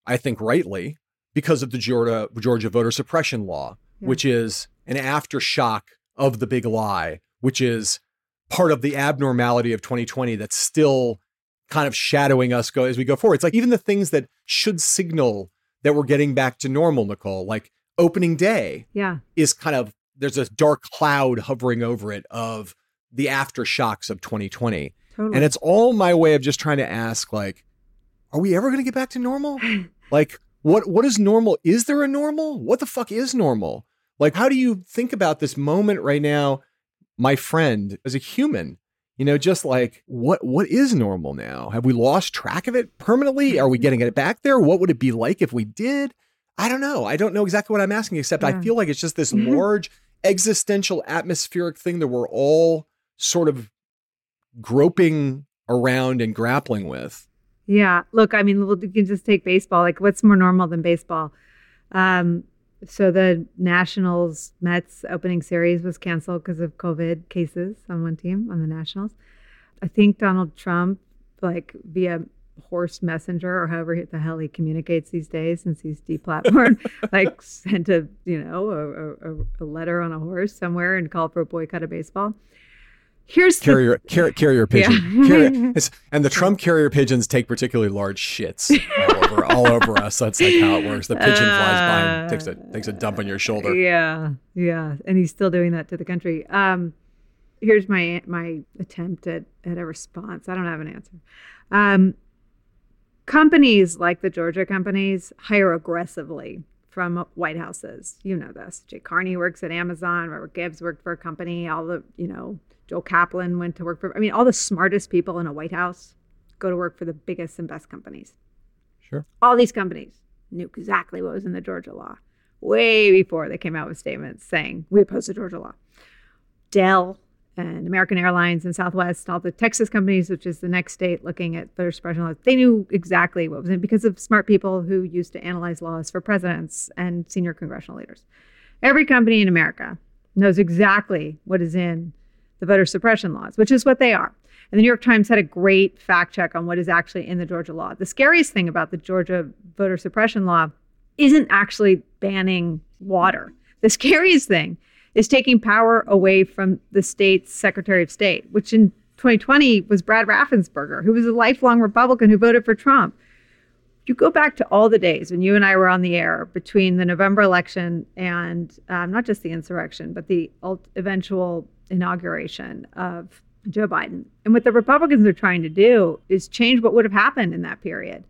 I think rightly, because of the Georgia, Georgia voter suppression law, yeah. which is an aftershock of the big lie, which is part of the abnormality of 2020 that's still kind of shadowing us go as we go forward. It's like even the things that should signal that we're getting back to normal, Nicolle, like opening day yeah. is kind of there's a dark cloud hovering over it of the aftershocks of 2020. Totally. And it's all my way of just trying to ask, like, are we ever going to get back to normal? like, what what is normal? Is there a normal? What the fuck is normal? Like, how do you think about this moment right now my friend as a human. You know, just like what what is normal now? Have we lost track of it permanently? Are we getting it back there? What would it be like if we did? I don't know. I don't know exactly what I'm asking, except I feel like it's just this large existential atmospheric thing that we're all sort of groping around and grappling with. Yeah. Look, I mean, you can just take baseball. Like, what's more normal than baseball? Um, so the Nationals Mets opening series was canceled because of COVID cases on one team on the Nationals. I think Donald Trump, like via horse messenger or however the hell he communicates these days, since he's deplatformed, like sent a you know a, a, a letter on a horse somewhere and called for a boycott of baseball. Here's the Carrier car, carrier pigeon. Yeah. Carrier- and the Trump carrier pigeons take particularly large shits all over all over us. That's like how it works. The pigeon flies by and takes a takes a dump on your shoulder. Yeah, yeah, and he's still doing that to the country. Um, here's my my attempt at at a response. I don't have an answer. Um, companies like the Georgia companies hire aggressively from White Houses. You know this. Jay Carney works at Amazon. Robert Gibbs worked for a company. All the you know Joel Kaplan went to work for. I mean, all the smartest people in a White House go to work for the biggest and best companies Sure. all these companies knew exactly what was in the Georgia law way before they came out with statements saying we oppose the Georgia law. Dell and American Airlines and Southwest, all the Texas companies, which is the next state looking at voter suppression laws, they knew exactly what was in because of smart people who used to analyze laws for presidents and senior congressional leaders. Every company in America knows exactly what is in the voter suppression laws, which is what they are. And the New York Times had a great fact check on what is actually in the Georgia law. The scariest thing about the Georgia voter suppression law isn't actually banning water. The scariest thing is taking power away from the state's Secretary of State, which in 2020 was Brad Raffensperger, who was a lifelong Republican who voted for Trump. You go back to all the days when you and I were on the air between the November election and um, not just the insurrection, but the eventual inauguration of Joe Biden. And what the Republicans are trying to do is change what would have happened in that period.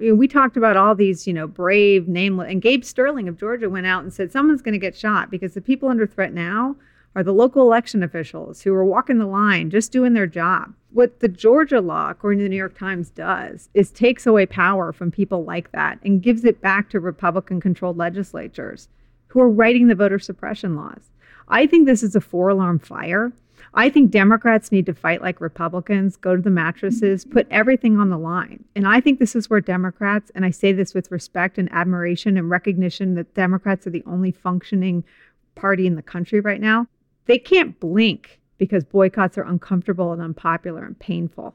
We talked about all these, you know, brave, nameless, and Gabe Sterling of Georgia went out and said someone's going to get shot because the people under threat now are the local election officials who are walking the line, just doing their job. What the Georgia law, according to the New York Times, does is takes away power from people like that and gives it back to Republican controlled legislatures who are writing the voter suppression laws. I think this is a four alarm fire. I think Democrats need to fight like Republicans, go to the mattresses, put everything on the line. And I think this is where Democrats, and I say this with respect and admiration and recognition that Democrats are the only functioning party in the country right now, they can't blink because boycotts are uncomfortable and unpopular and painful.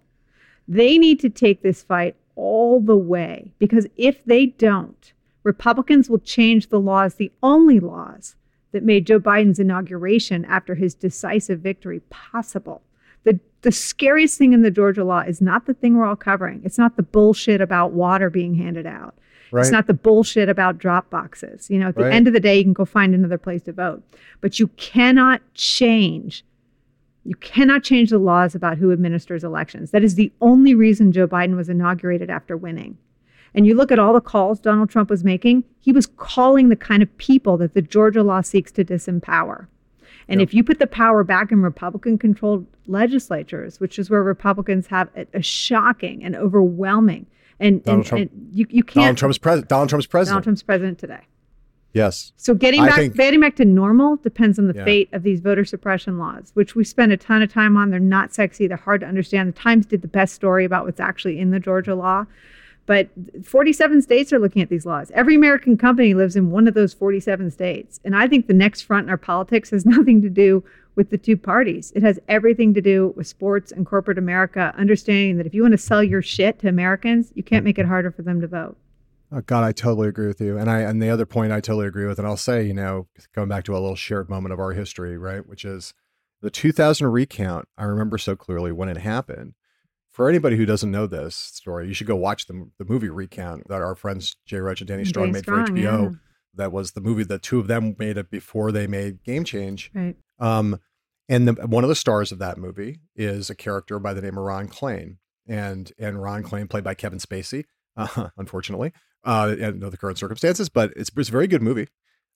They need to take this fight all the way because if they don't, Republicans will change the laws, the only laws that made Joe Biden's inauguration after his decisive victory possible. The, the scariest thing in the Georgia law is not the thing we're all covering. It's not the bullshit about water being handed out. Right. It's not the bullshit about drop boxes. You know, at the Right. end of the day, you can go find another place to vote. But you cannot change you cannot change the laws about who administers elections. That is the only reason Joe Biden was inaugurated after winning. And you look at all the calls Donald Trump was making, he was calling the kind of people that the Georgia law seeks to disempower. And if you put the power back in Republican controlled legislatures, which is where Republicans have a, a shocking and overwhelming and, Donald and, Trump- and you, you can't Donald Trump's president. Donald Trump's president. Donald Trump's president today. yes. So getting I back think- getting back to normal depends on the Yeah. fate of these voter suppression laws, which we spend a ton of time on. They're not sexy. They're hard to understand. The Times did the best story about what's actually in the Georgia law. But 47 states are looking at these laws. Every American company lives in one of those 47 states. And I think the next front in our politics has nothing to do with the two parties. It has everything to do with sports and corporate America, understanding that if you want to sell your shit to Americans, you can't make it harder for them to vote. Oh, God, I totally agree with you. And I and the other point I totally agree with, and I'll say, you know, going back to a little shared moment of our history, right, which is the 2000 recount. I remember so clearly when it happened. For anybody who doesn't know this story, you should go watch the the movie recount that our friends Jay Roach and Danny Strong Danny made Strong, for HBO. yeah. That was the movie that two of them made it before they made Game Change. Right. Um, and the, one of the stars of that movie is a character by the name of Ron Klain, and and Ron Klain played by Kevin Spacey, uh, unfortunately, uh, and know the current circumstances, but it's, it's a very good movie.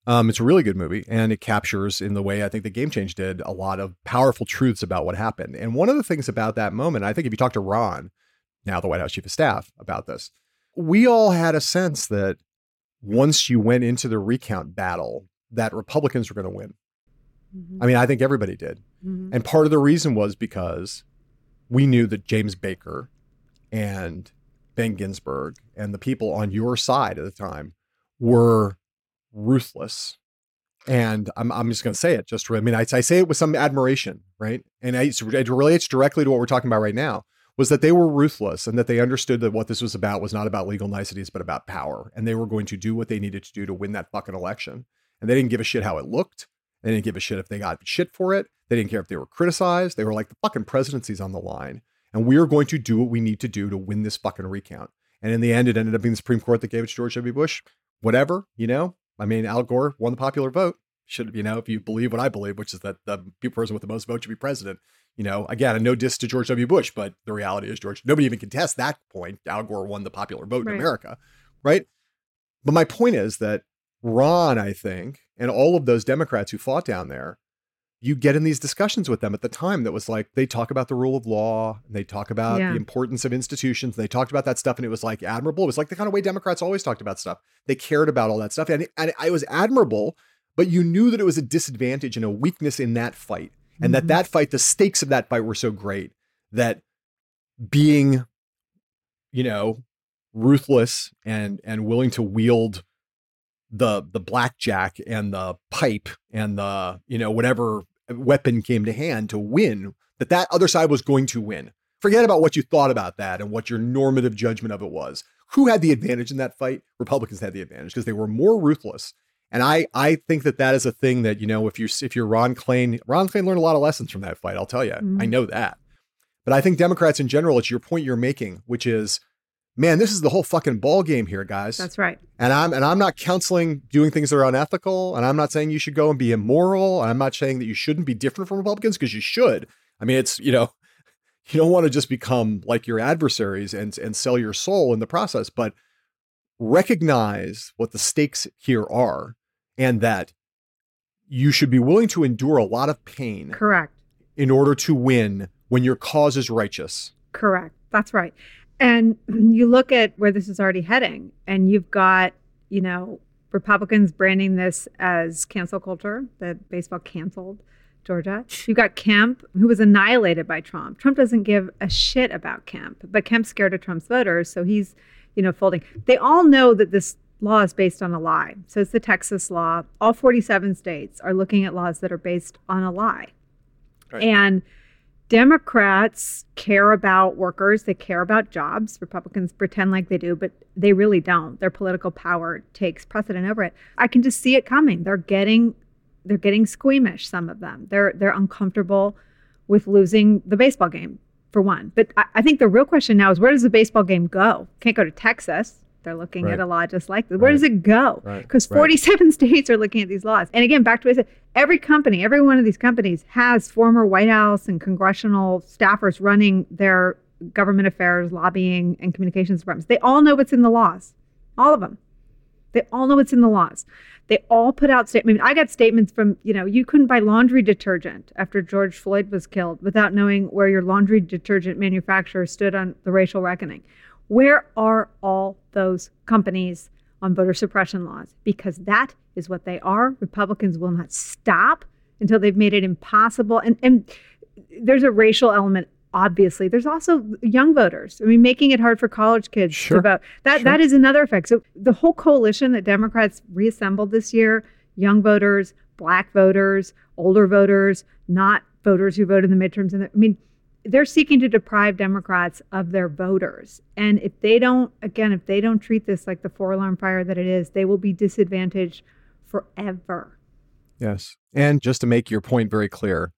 Um, it's a really good movie, and it captures, in the way I think the Game Change did, a lot of powerful truths about what happened. And one of the things about that moment, I think, if you talk to Ron, now the White House Chief of Staff, about this, we all had a sense that once you went into the recount battle, that Republicans were going to win. Mm-hmm. I mean, I think everybody did. Mhm. And part of the reason was because we knew that James Baker and Ben Ginsberg and the people on your side at the time were ruthless. And I'm, I'm just going to say it. Just I mean, I, I say it with some admiration, right? And I, it relates directly to what we're talking about right now. Was that they were ruthless and that they understood that what this was about was not about legal niceties, but about power. And they were going to do what they needed to do to win that fucking election. And they didn't give a shit how it looked. They didn't give a shit if they got shit for it. They didn't care if they were criticized. They were like, the fucking presidency's on the line. And we are going to do what we need to do to win this fucking recount. And in the end, it ended up being the Supreme Court that gave it to George W. Bush. Whatever, you know? I mean, Al Gore won the popular vote. Should, you know, if you believe what I believe, which is that the person with the most votes should be president. You know, again, a no diss to George W. Bush, but the reality is George, nobody even contests that point. Al Gore won the popular vote Right. in America, right? But my point is that Ron, I think, and all of those Democrats who fought down there, you get in these discussions with them at the time that was like they talk about the rule of law and they talk about Yeah. the importance of institutions. and They talked about that stuff and it was like admirable. It was like the kind of way Democrats always talked about stuff. They cared about all that stuff and, and it was admirable, but you knew that it was a disadvantage and a weakness in that fight. And that Mhm. that fight, the stakes of that fight were so great that being, you know, ruthless and and willing to wield the the blackjack and the pipe and the you know whatever weapon came to hand to win that that other side was going to win. Forget about what you thought about that and what your normative judgment of it was. Who had the advantage in that fight? Republicans had the advantage because they were more ruthless. And i i think that that is a thing that you know if you're if you're ron klain ron klain learned a lot of lessons from that fight i'll tell you i Mhm. know that. But i think democrats in general it's your point you're making which is man this is the whole fucking ball game here guys That's right. and I'm and I'm not counseling doing things that are unethical, and I'm not saying you should go and be immoral, and I'm not saying that you shouldn't be different from Republicans because you should. I mean, it's you know, you don't want to just become like your adversaries and and sell your soul in the process, but recognize what the stakes here are, and that you should be willing to endure a lot of pain Correct. in order to win when your cause is righteous. Correct. That's right. And you look at where this is already heading, and you've got, you know, Republicans branding this as cancel culture, that baseball canceled Georgia. You've got Kemp, who was annihilated by Trump. Trump doesn't give a shit about Kemp, but Kemp's scared of Trump's voters, so he's, you know, folding. They all know that this law is based on a lie. So it's the Texas law. All 47 states are looking at laws that are based on a lie. Right. And Democrats care about workers, they care about jobs. Republicans pretend like they do, but they really don't. Their political power takes precedent over it. I can just see it coming. They're getting they're getting squeamish some of them. They're they're uncomfortable with losing the baseball game for one. But I, think the real question now is where does the baseball game go? Can't go to Texas. They're looking Right. at a law just like this. Where Right. does it go? Because Right. 47 states are looking at these laws. And again, back to what I said, every company, every one of these companies has former White House and congressional staffers running their government affairs, lobbying, and communications departments. They all know what's in the laws. All of them. They all know what's in the laws. They all put out statements. I, mean, I got statements from, you know, you couldn't buy laundry detergent after George Floyd was killed without knowing where your laundry detergent manufacturer stood on the racial reckoning. Where are all those companies on voter suppression laws? Because that is what they are. Republicans will not stop until they've made it impossible. And, and there's a racial element obviously there's also young voters i mean making it hard for college kids Sure. to vote that Sure. that is another effect so the whole coalition that democrats reassembled this year young voters black voters older voters not voters who voted in the midterms and the, i mean they're seeking to deprive democrats of their voters and if they don't again if they don't treat this like the four alarm fire that it is they will be disadvantaged forever Yes. And just to make your point very clear,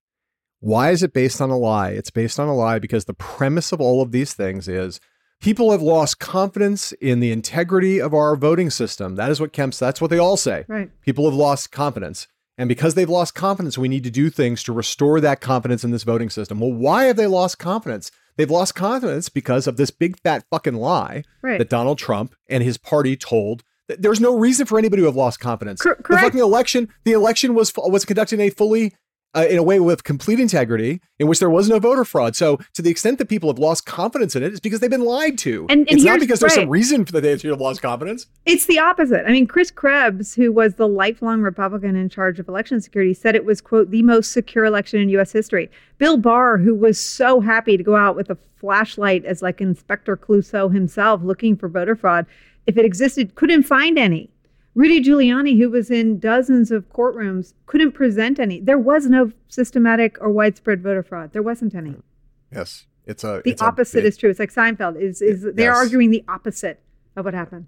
why is it based on a lie? It's based on a lie because the premise of all of these things is people have lost confidence in the integrity of our voting system. That is what Kemp's, that's what they all say. right People have lost confidence. And because they've lost confidence, we need to do things to restore that confidence in this voting system. Well, why have they lost confidence? They've lost confidence because of this big fat fucking lie right that Donald Trump and his party told Th- There's no reason for anybody to have lost confidence. Cor- The fucking election, the election was was conducted in a fully uh, in a way with complete integrity in which there was no voter fraud. So to the extent that people have lost confidence in it, it's because they've been lied to. And- and it's not because there's some reason for that they should have lost confidence. It's the opposite. I mean, Chris Krebs, who was the lifelong Republican in charge of election security, said it was, quote, the most secure election in U.S. history. Bill Barr, who was so happy to go out with a flashlight as like Inspector Clouseau himself looking for voter fraud, if it existed, couldn't find any. Rudy Giuliani, who was in dozens of courtrooms, couldn't present any. There was no systematic or widespread voter fraud. There wasn't any. Yes, it's a The it's a opposite bit- is true. It's like Seinfeld. Is is they're Yes. arguing the opposite of what happened.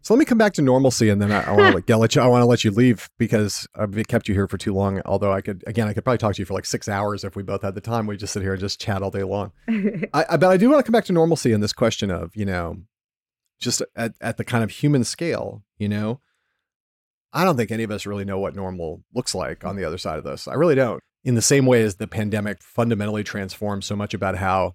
So let me come back to normalcy, and then I, I want to let you. I want to let you leave because I've kept you here for too long. Although I could, again, I could probably talk to you for like six hours if we both had the time. We just sit here and just chat all day long. I, I, but I do want to come back to normalcy in this question of you know, just at at the kind of human scale. You know, I don't think any of us really know what normal looks like on the other side of this. I really don't. In the same way as the pandemic fundamentally transformed so much about how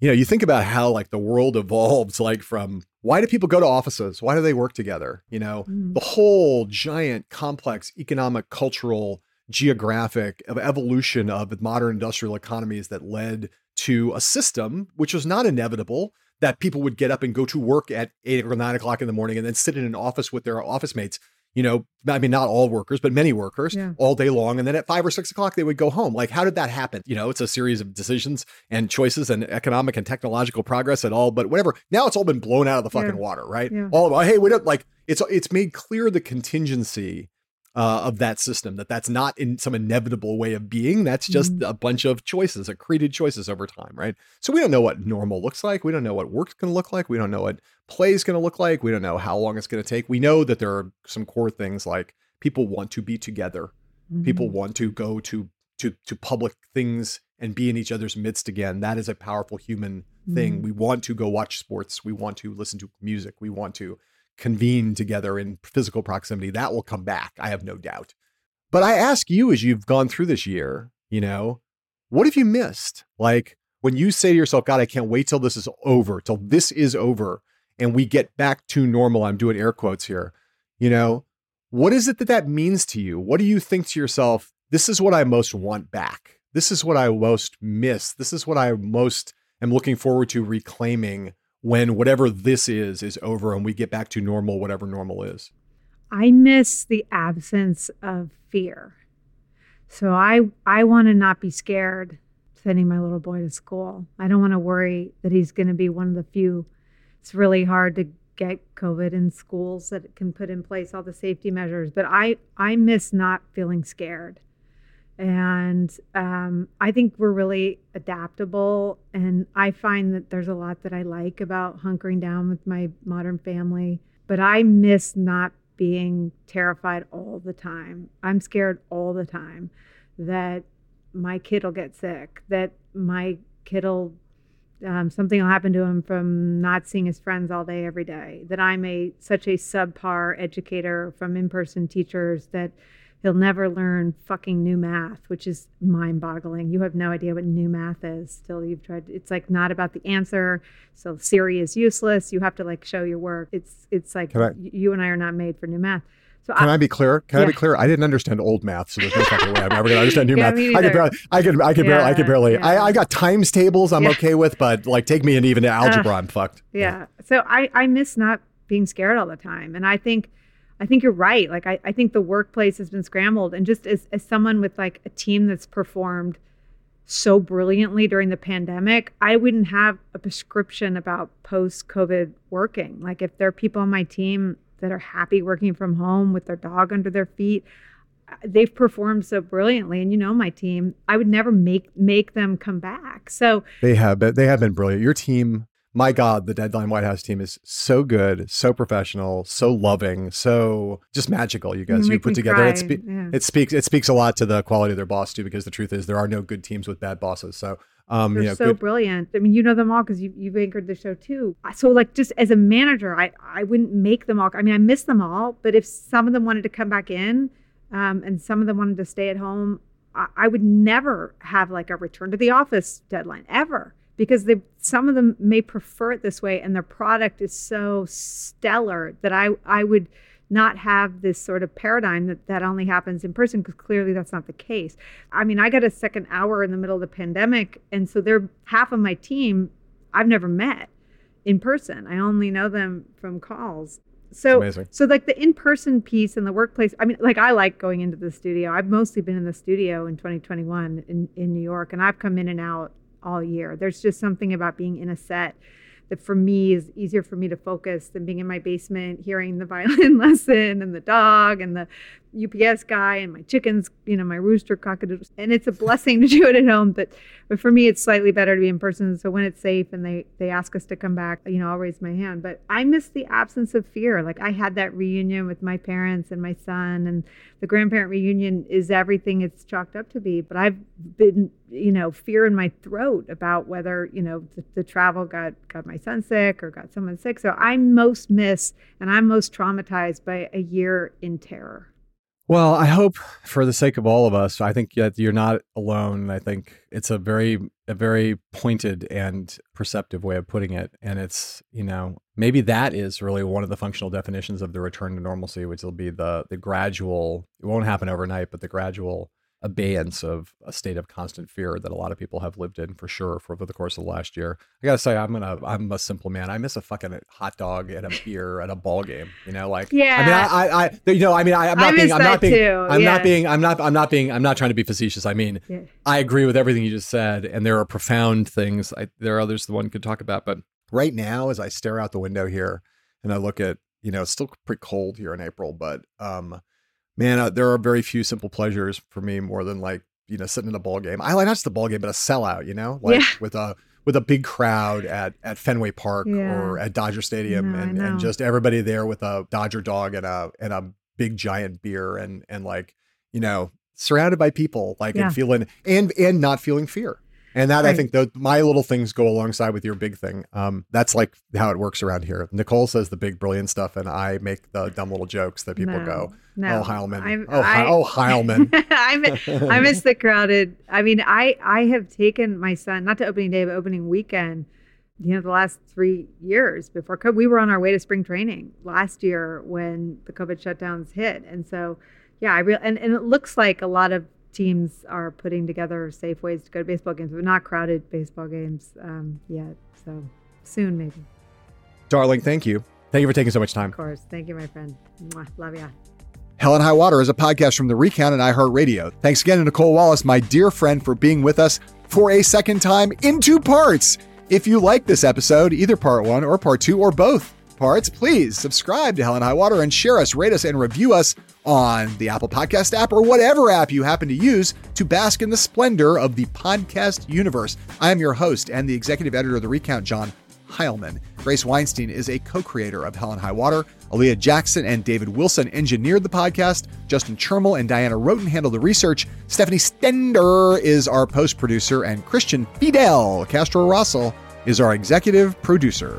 you know, you think about how like the world evolves, like from why do people go to offices? Why do they work together? You know, Mm. the whole giant, complex economic, cultural, geographic of evolution of modern industrial economies that led to a system which was not inevitable that people would get up and go to work at eight or nine o'clock in the morning and then sit in an office with their office mates. You know, I mean, not all workers, but many workers Yeah. all day long. And then at five or six o'clock, they would go home. Like, how did that happen? You know, it's a series of decisions and choices and economic and technological progress and all, but whatever. Now it's all been blown out of the fucking Yeah. water, right? Yeah. All of, hey, we don't like it's, it's made clear the contingency uh, of that system that that's not in some inevitable way of being. That's just Mm-hmm. a bunch of choices, accreted choices over time, right? So we don't know what normal looks like. We don't know what work's going to look like. We don't know what play is going to look like. We don't know how long it's going to take. We know that there are some core things like people want to be together. People want to go to to to public things and be in each other's midst again. That is a powerful human thing. We want to go watch sports. We want to listen to music. We want to convene together in physical proximity. That will come back. I have no doubt. But I ask you as you've gone through this year, you know, what have you missed? Like when you say to yourself, God, I can't wait till this is over, till this is over and we get back to normal. I'm doing air quotes here. You know, what is it that that means to you? What do you think to yourself? This is what I most want back. This is what I most miss. This is what I most am looking forward to reclaiming when whatever this is is over and we get back to normal, whatever normal is. I miss the absence of fear. So I I want to not be scared sending my little boy to school. I don't want to worry that he's going to be one of the few. It's really hard to get COVID in schools that can put in place all the safety measures, but I I miss not feeling scared. And um, I think we're really adaptable. And I find that there's a lot that I like about hunkering down with my modern family. But I miss not being terrified all the time. I'm scared all the time that my kid will get sick, that my kid will, um, something will happen to him from not seeing his friends all day, every day, that I'm a such a subpar educator from in person teachers that he'll never learn fucking new math, which is mind boggling. You have no idea what new math is. Still, you've tried, it's like not about the answer. So Siri is useless. You have to like show your work. It's, it's like I- you and I are not made for new math. So Can I be clear? Can I be clear? I didn't understand old math, so there's no fucking way I'm ever gonna understand new Yeah, math. I could barely, I could, I could barely, I could barely. yeah. I, I got times tables. I'm Yeah. okay with, but like, take me into even to algebra, I'm fucked. yeah so i i miss not being scared all the time and i think i think you're right. Like i, I think the workplace has been scrambled. And just as, as someone with like a team that's performed so brilliantly during the pandemic i wouldn't have a prescription about post covid working. Like if there are people on my team that are happy working from home with their dog under their feet uh, they've performed so brilliantly. And you know my team i would never make make them come back. So They have been, they have been brilliant. Your team, my God, the Deadline White House team is so good, so professional, so loving, so just magical. You guys, You put together. It, spe- yeah. it speaks, it speaks a lot to the quality of their boss too, because the truth is there are no good teams with bad bosses. So, um, They're you know, so good, brilliant. I mean, you know them all because you, you've anchored the show too. So, like, just as a manager, I, I wouldn't make them all. I mean, I miss them all, but if some of them wanted to come back in um, and some of them wanted to stay at home, I, I would never have like a return to the office deadline ever because they, some of them may prefer it this way and their product is so stellar that I, I would not have this sort of paradigm that that only happens in person because clearly that's not the case. I mean, I got a second hour in the middle of the pandemic and so they're half of my team I've never met in person. I only know them from calls. So so like the in-person piece in the workplace, I mean like I like going into the studio. I've mostly been in the studio in 2021 in in New York and I've come in and out all year. There's just something about being in a set that for me is easier for me to focus than being in my basement hearing the violin lesson and the dog and the UPS guy and my chickens, you know, my rooster cockadoodles. And it's a blessing to do it at home, but but for me it's slightly better to be in person. So when it's safe and they they ask us to come back, you know, I'll raise my hand. But I miss the absence of fear. Like I had that reunion with my parents and my son and the grandparent reunion is everything it's chalked up to be. But I've been, you know, fear in my throat about whether, you know, the, the travel got got my son sick or got someone sick. So I most miss and I'm most traumatized by a year in terror. Well, I hope for the sake of all of us, I think that you're not alone. I think it's a very, a very pointed and perceptive way of putting it. And it's, you know, maybe that is really one of the functional definitions of the return to normalcy, which will be the the gradual. It won't happen overnight, but the gradual abeyance of a state of constant fear that a lot of people have lived in for sure for over the course of the last year. I gotta say, I'm gonna I'm a simple man. I miss a fucking hot dog and a beer at a ball game. You know, like yeah. I mean, I I, I you know, I mean, I, am not I being I'm not being too. I'm yeah. not being I'm not I'm not being I'm not trying to be facetious. I mean, yeah. I agree with everything you just said, and there are profound things. I, there are others the one could talk about, but right now, as I stare out the window here and I look at you know, it's still pretty cold here in April, but um man, uh, there are very few simple pleasures for me more than like you know, sitting in a ball game. I like not just the ball game, but a sellout, you know, like Yeah. with a with a big crowd at at Fenway Park Yeah. or at Dodger Stadium No, and, and just everybody there with a Dodger dog and a and a big giant beer and and like, you know, surrounded by people like Yeah. and feeling and and not feeling fear. And that I think that my little things go alongside with your big thing. Um, that's like how it works around here. Nicolle says the big brilliant stuff, and I make the dumb little jokes that people No, go, no. "Oh Heilemann, I'm- oh, I- oh Heilemann." I miss, I miss the crowded. I mean, I I have taken my son not to opening day, but opening weekend. You know, the last three years before COVID, we were on our way to spring training last year when the COVID shutdowns hit, and so yeah, I real and, and it looks like a lot of teams are putting together safe ways to go to baseball games, but not crowded baseball games um, yet. So soon, maybe. Darling, thank you. Thank you for taking so much time. Of course. Thank you, my friend. Mwah. Love ya. Hell and High Water is a podcast from The Recount and iHeartRadio. Thanks again to Nicolle Wallace, my dear friend, for being with us for a second time in two parts. If you like this episode, either part one or part two or both parts, please subscribe to Hell and High Water and share us, rate us, and review us on the Apple Podcast app or whatever app you happen to use to bask in the splendor of the podcast universe. I am your host and the executive editor of The Recount, John Heilemann. Grace Weinstein is a co creator of Hell and High Water. Aaliyah Jackson and David Wilson engineered the podcast. Justin Chermel and Diana Roten handle the research. Stephanie Stender is our post producer. And Christian Fidel Castro Russell is our executive producer.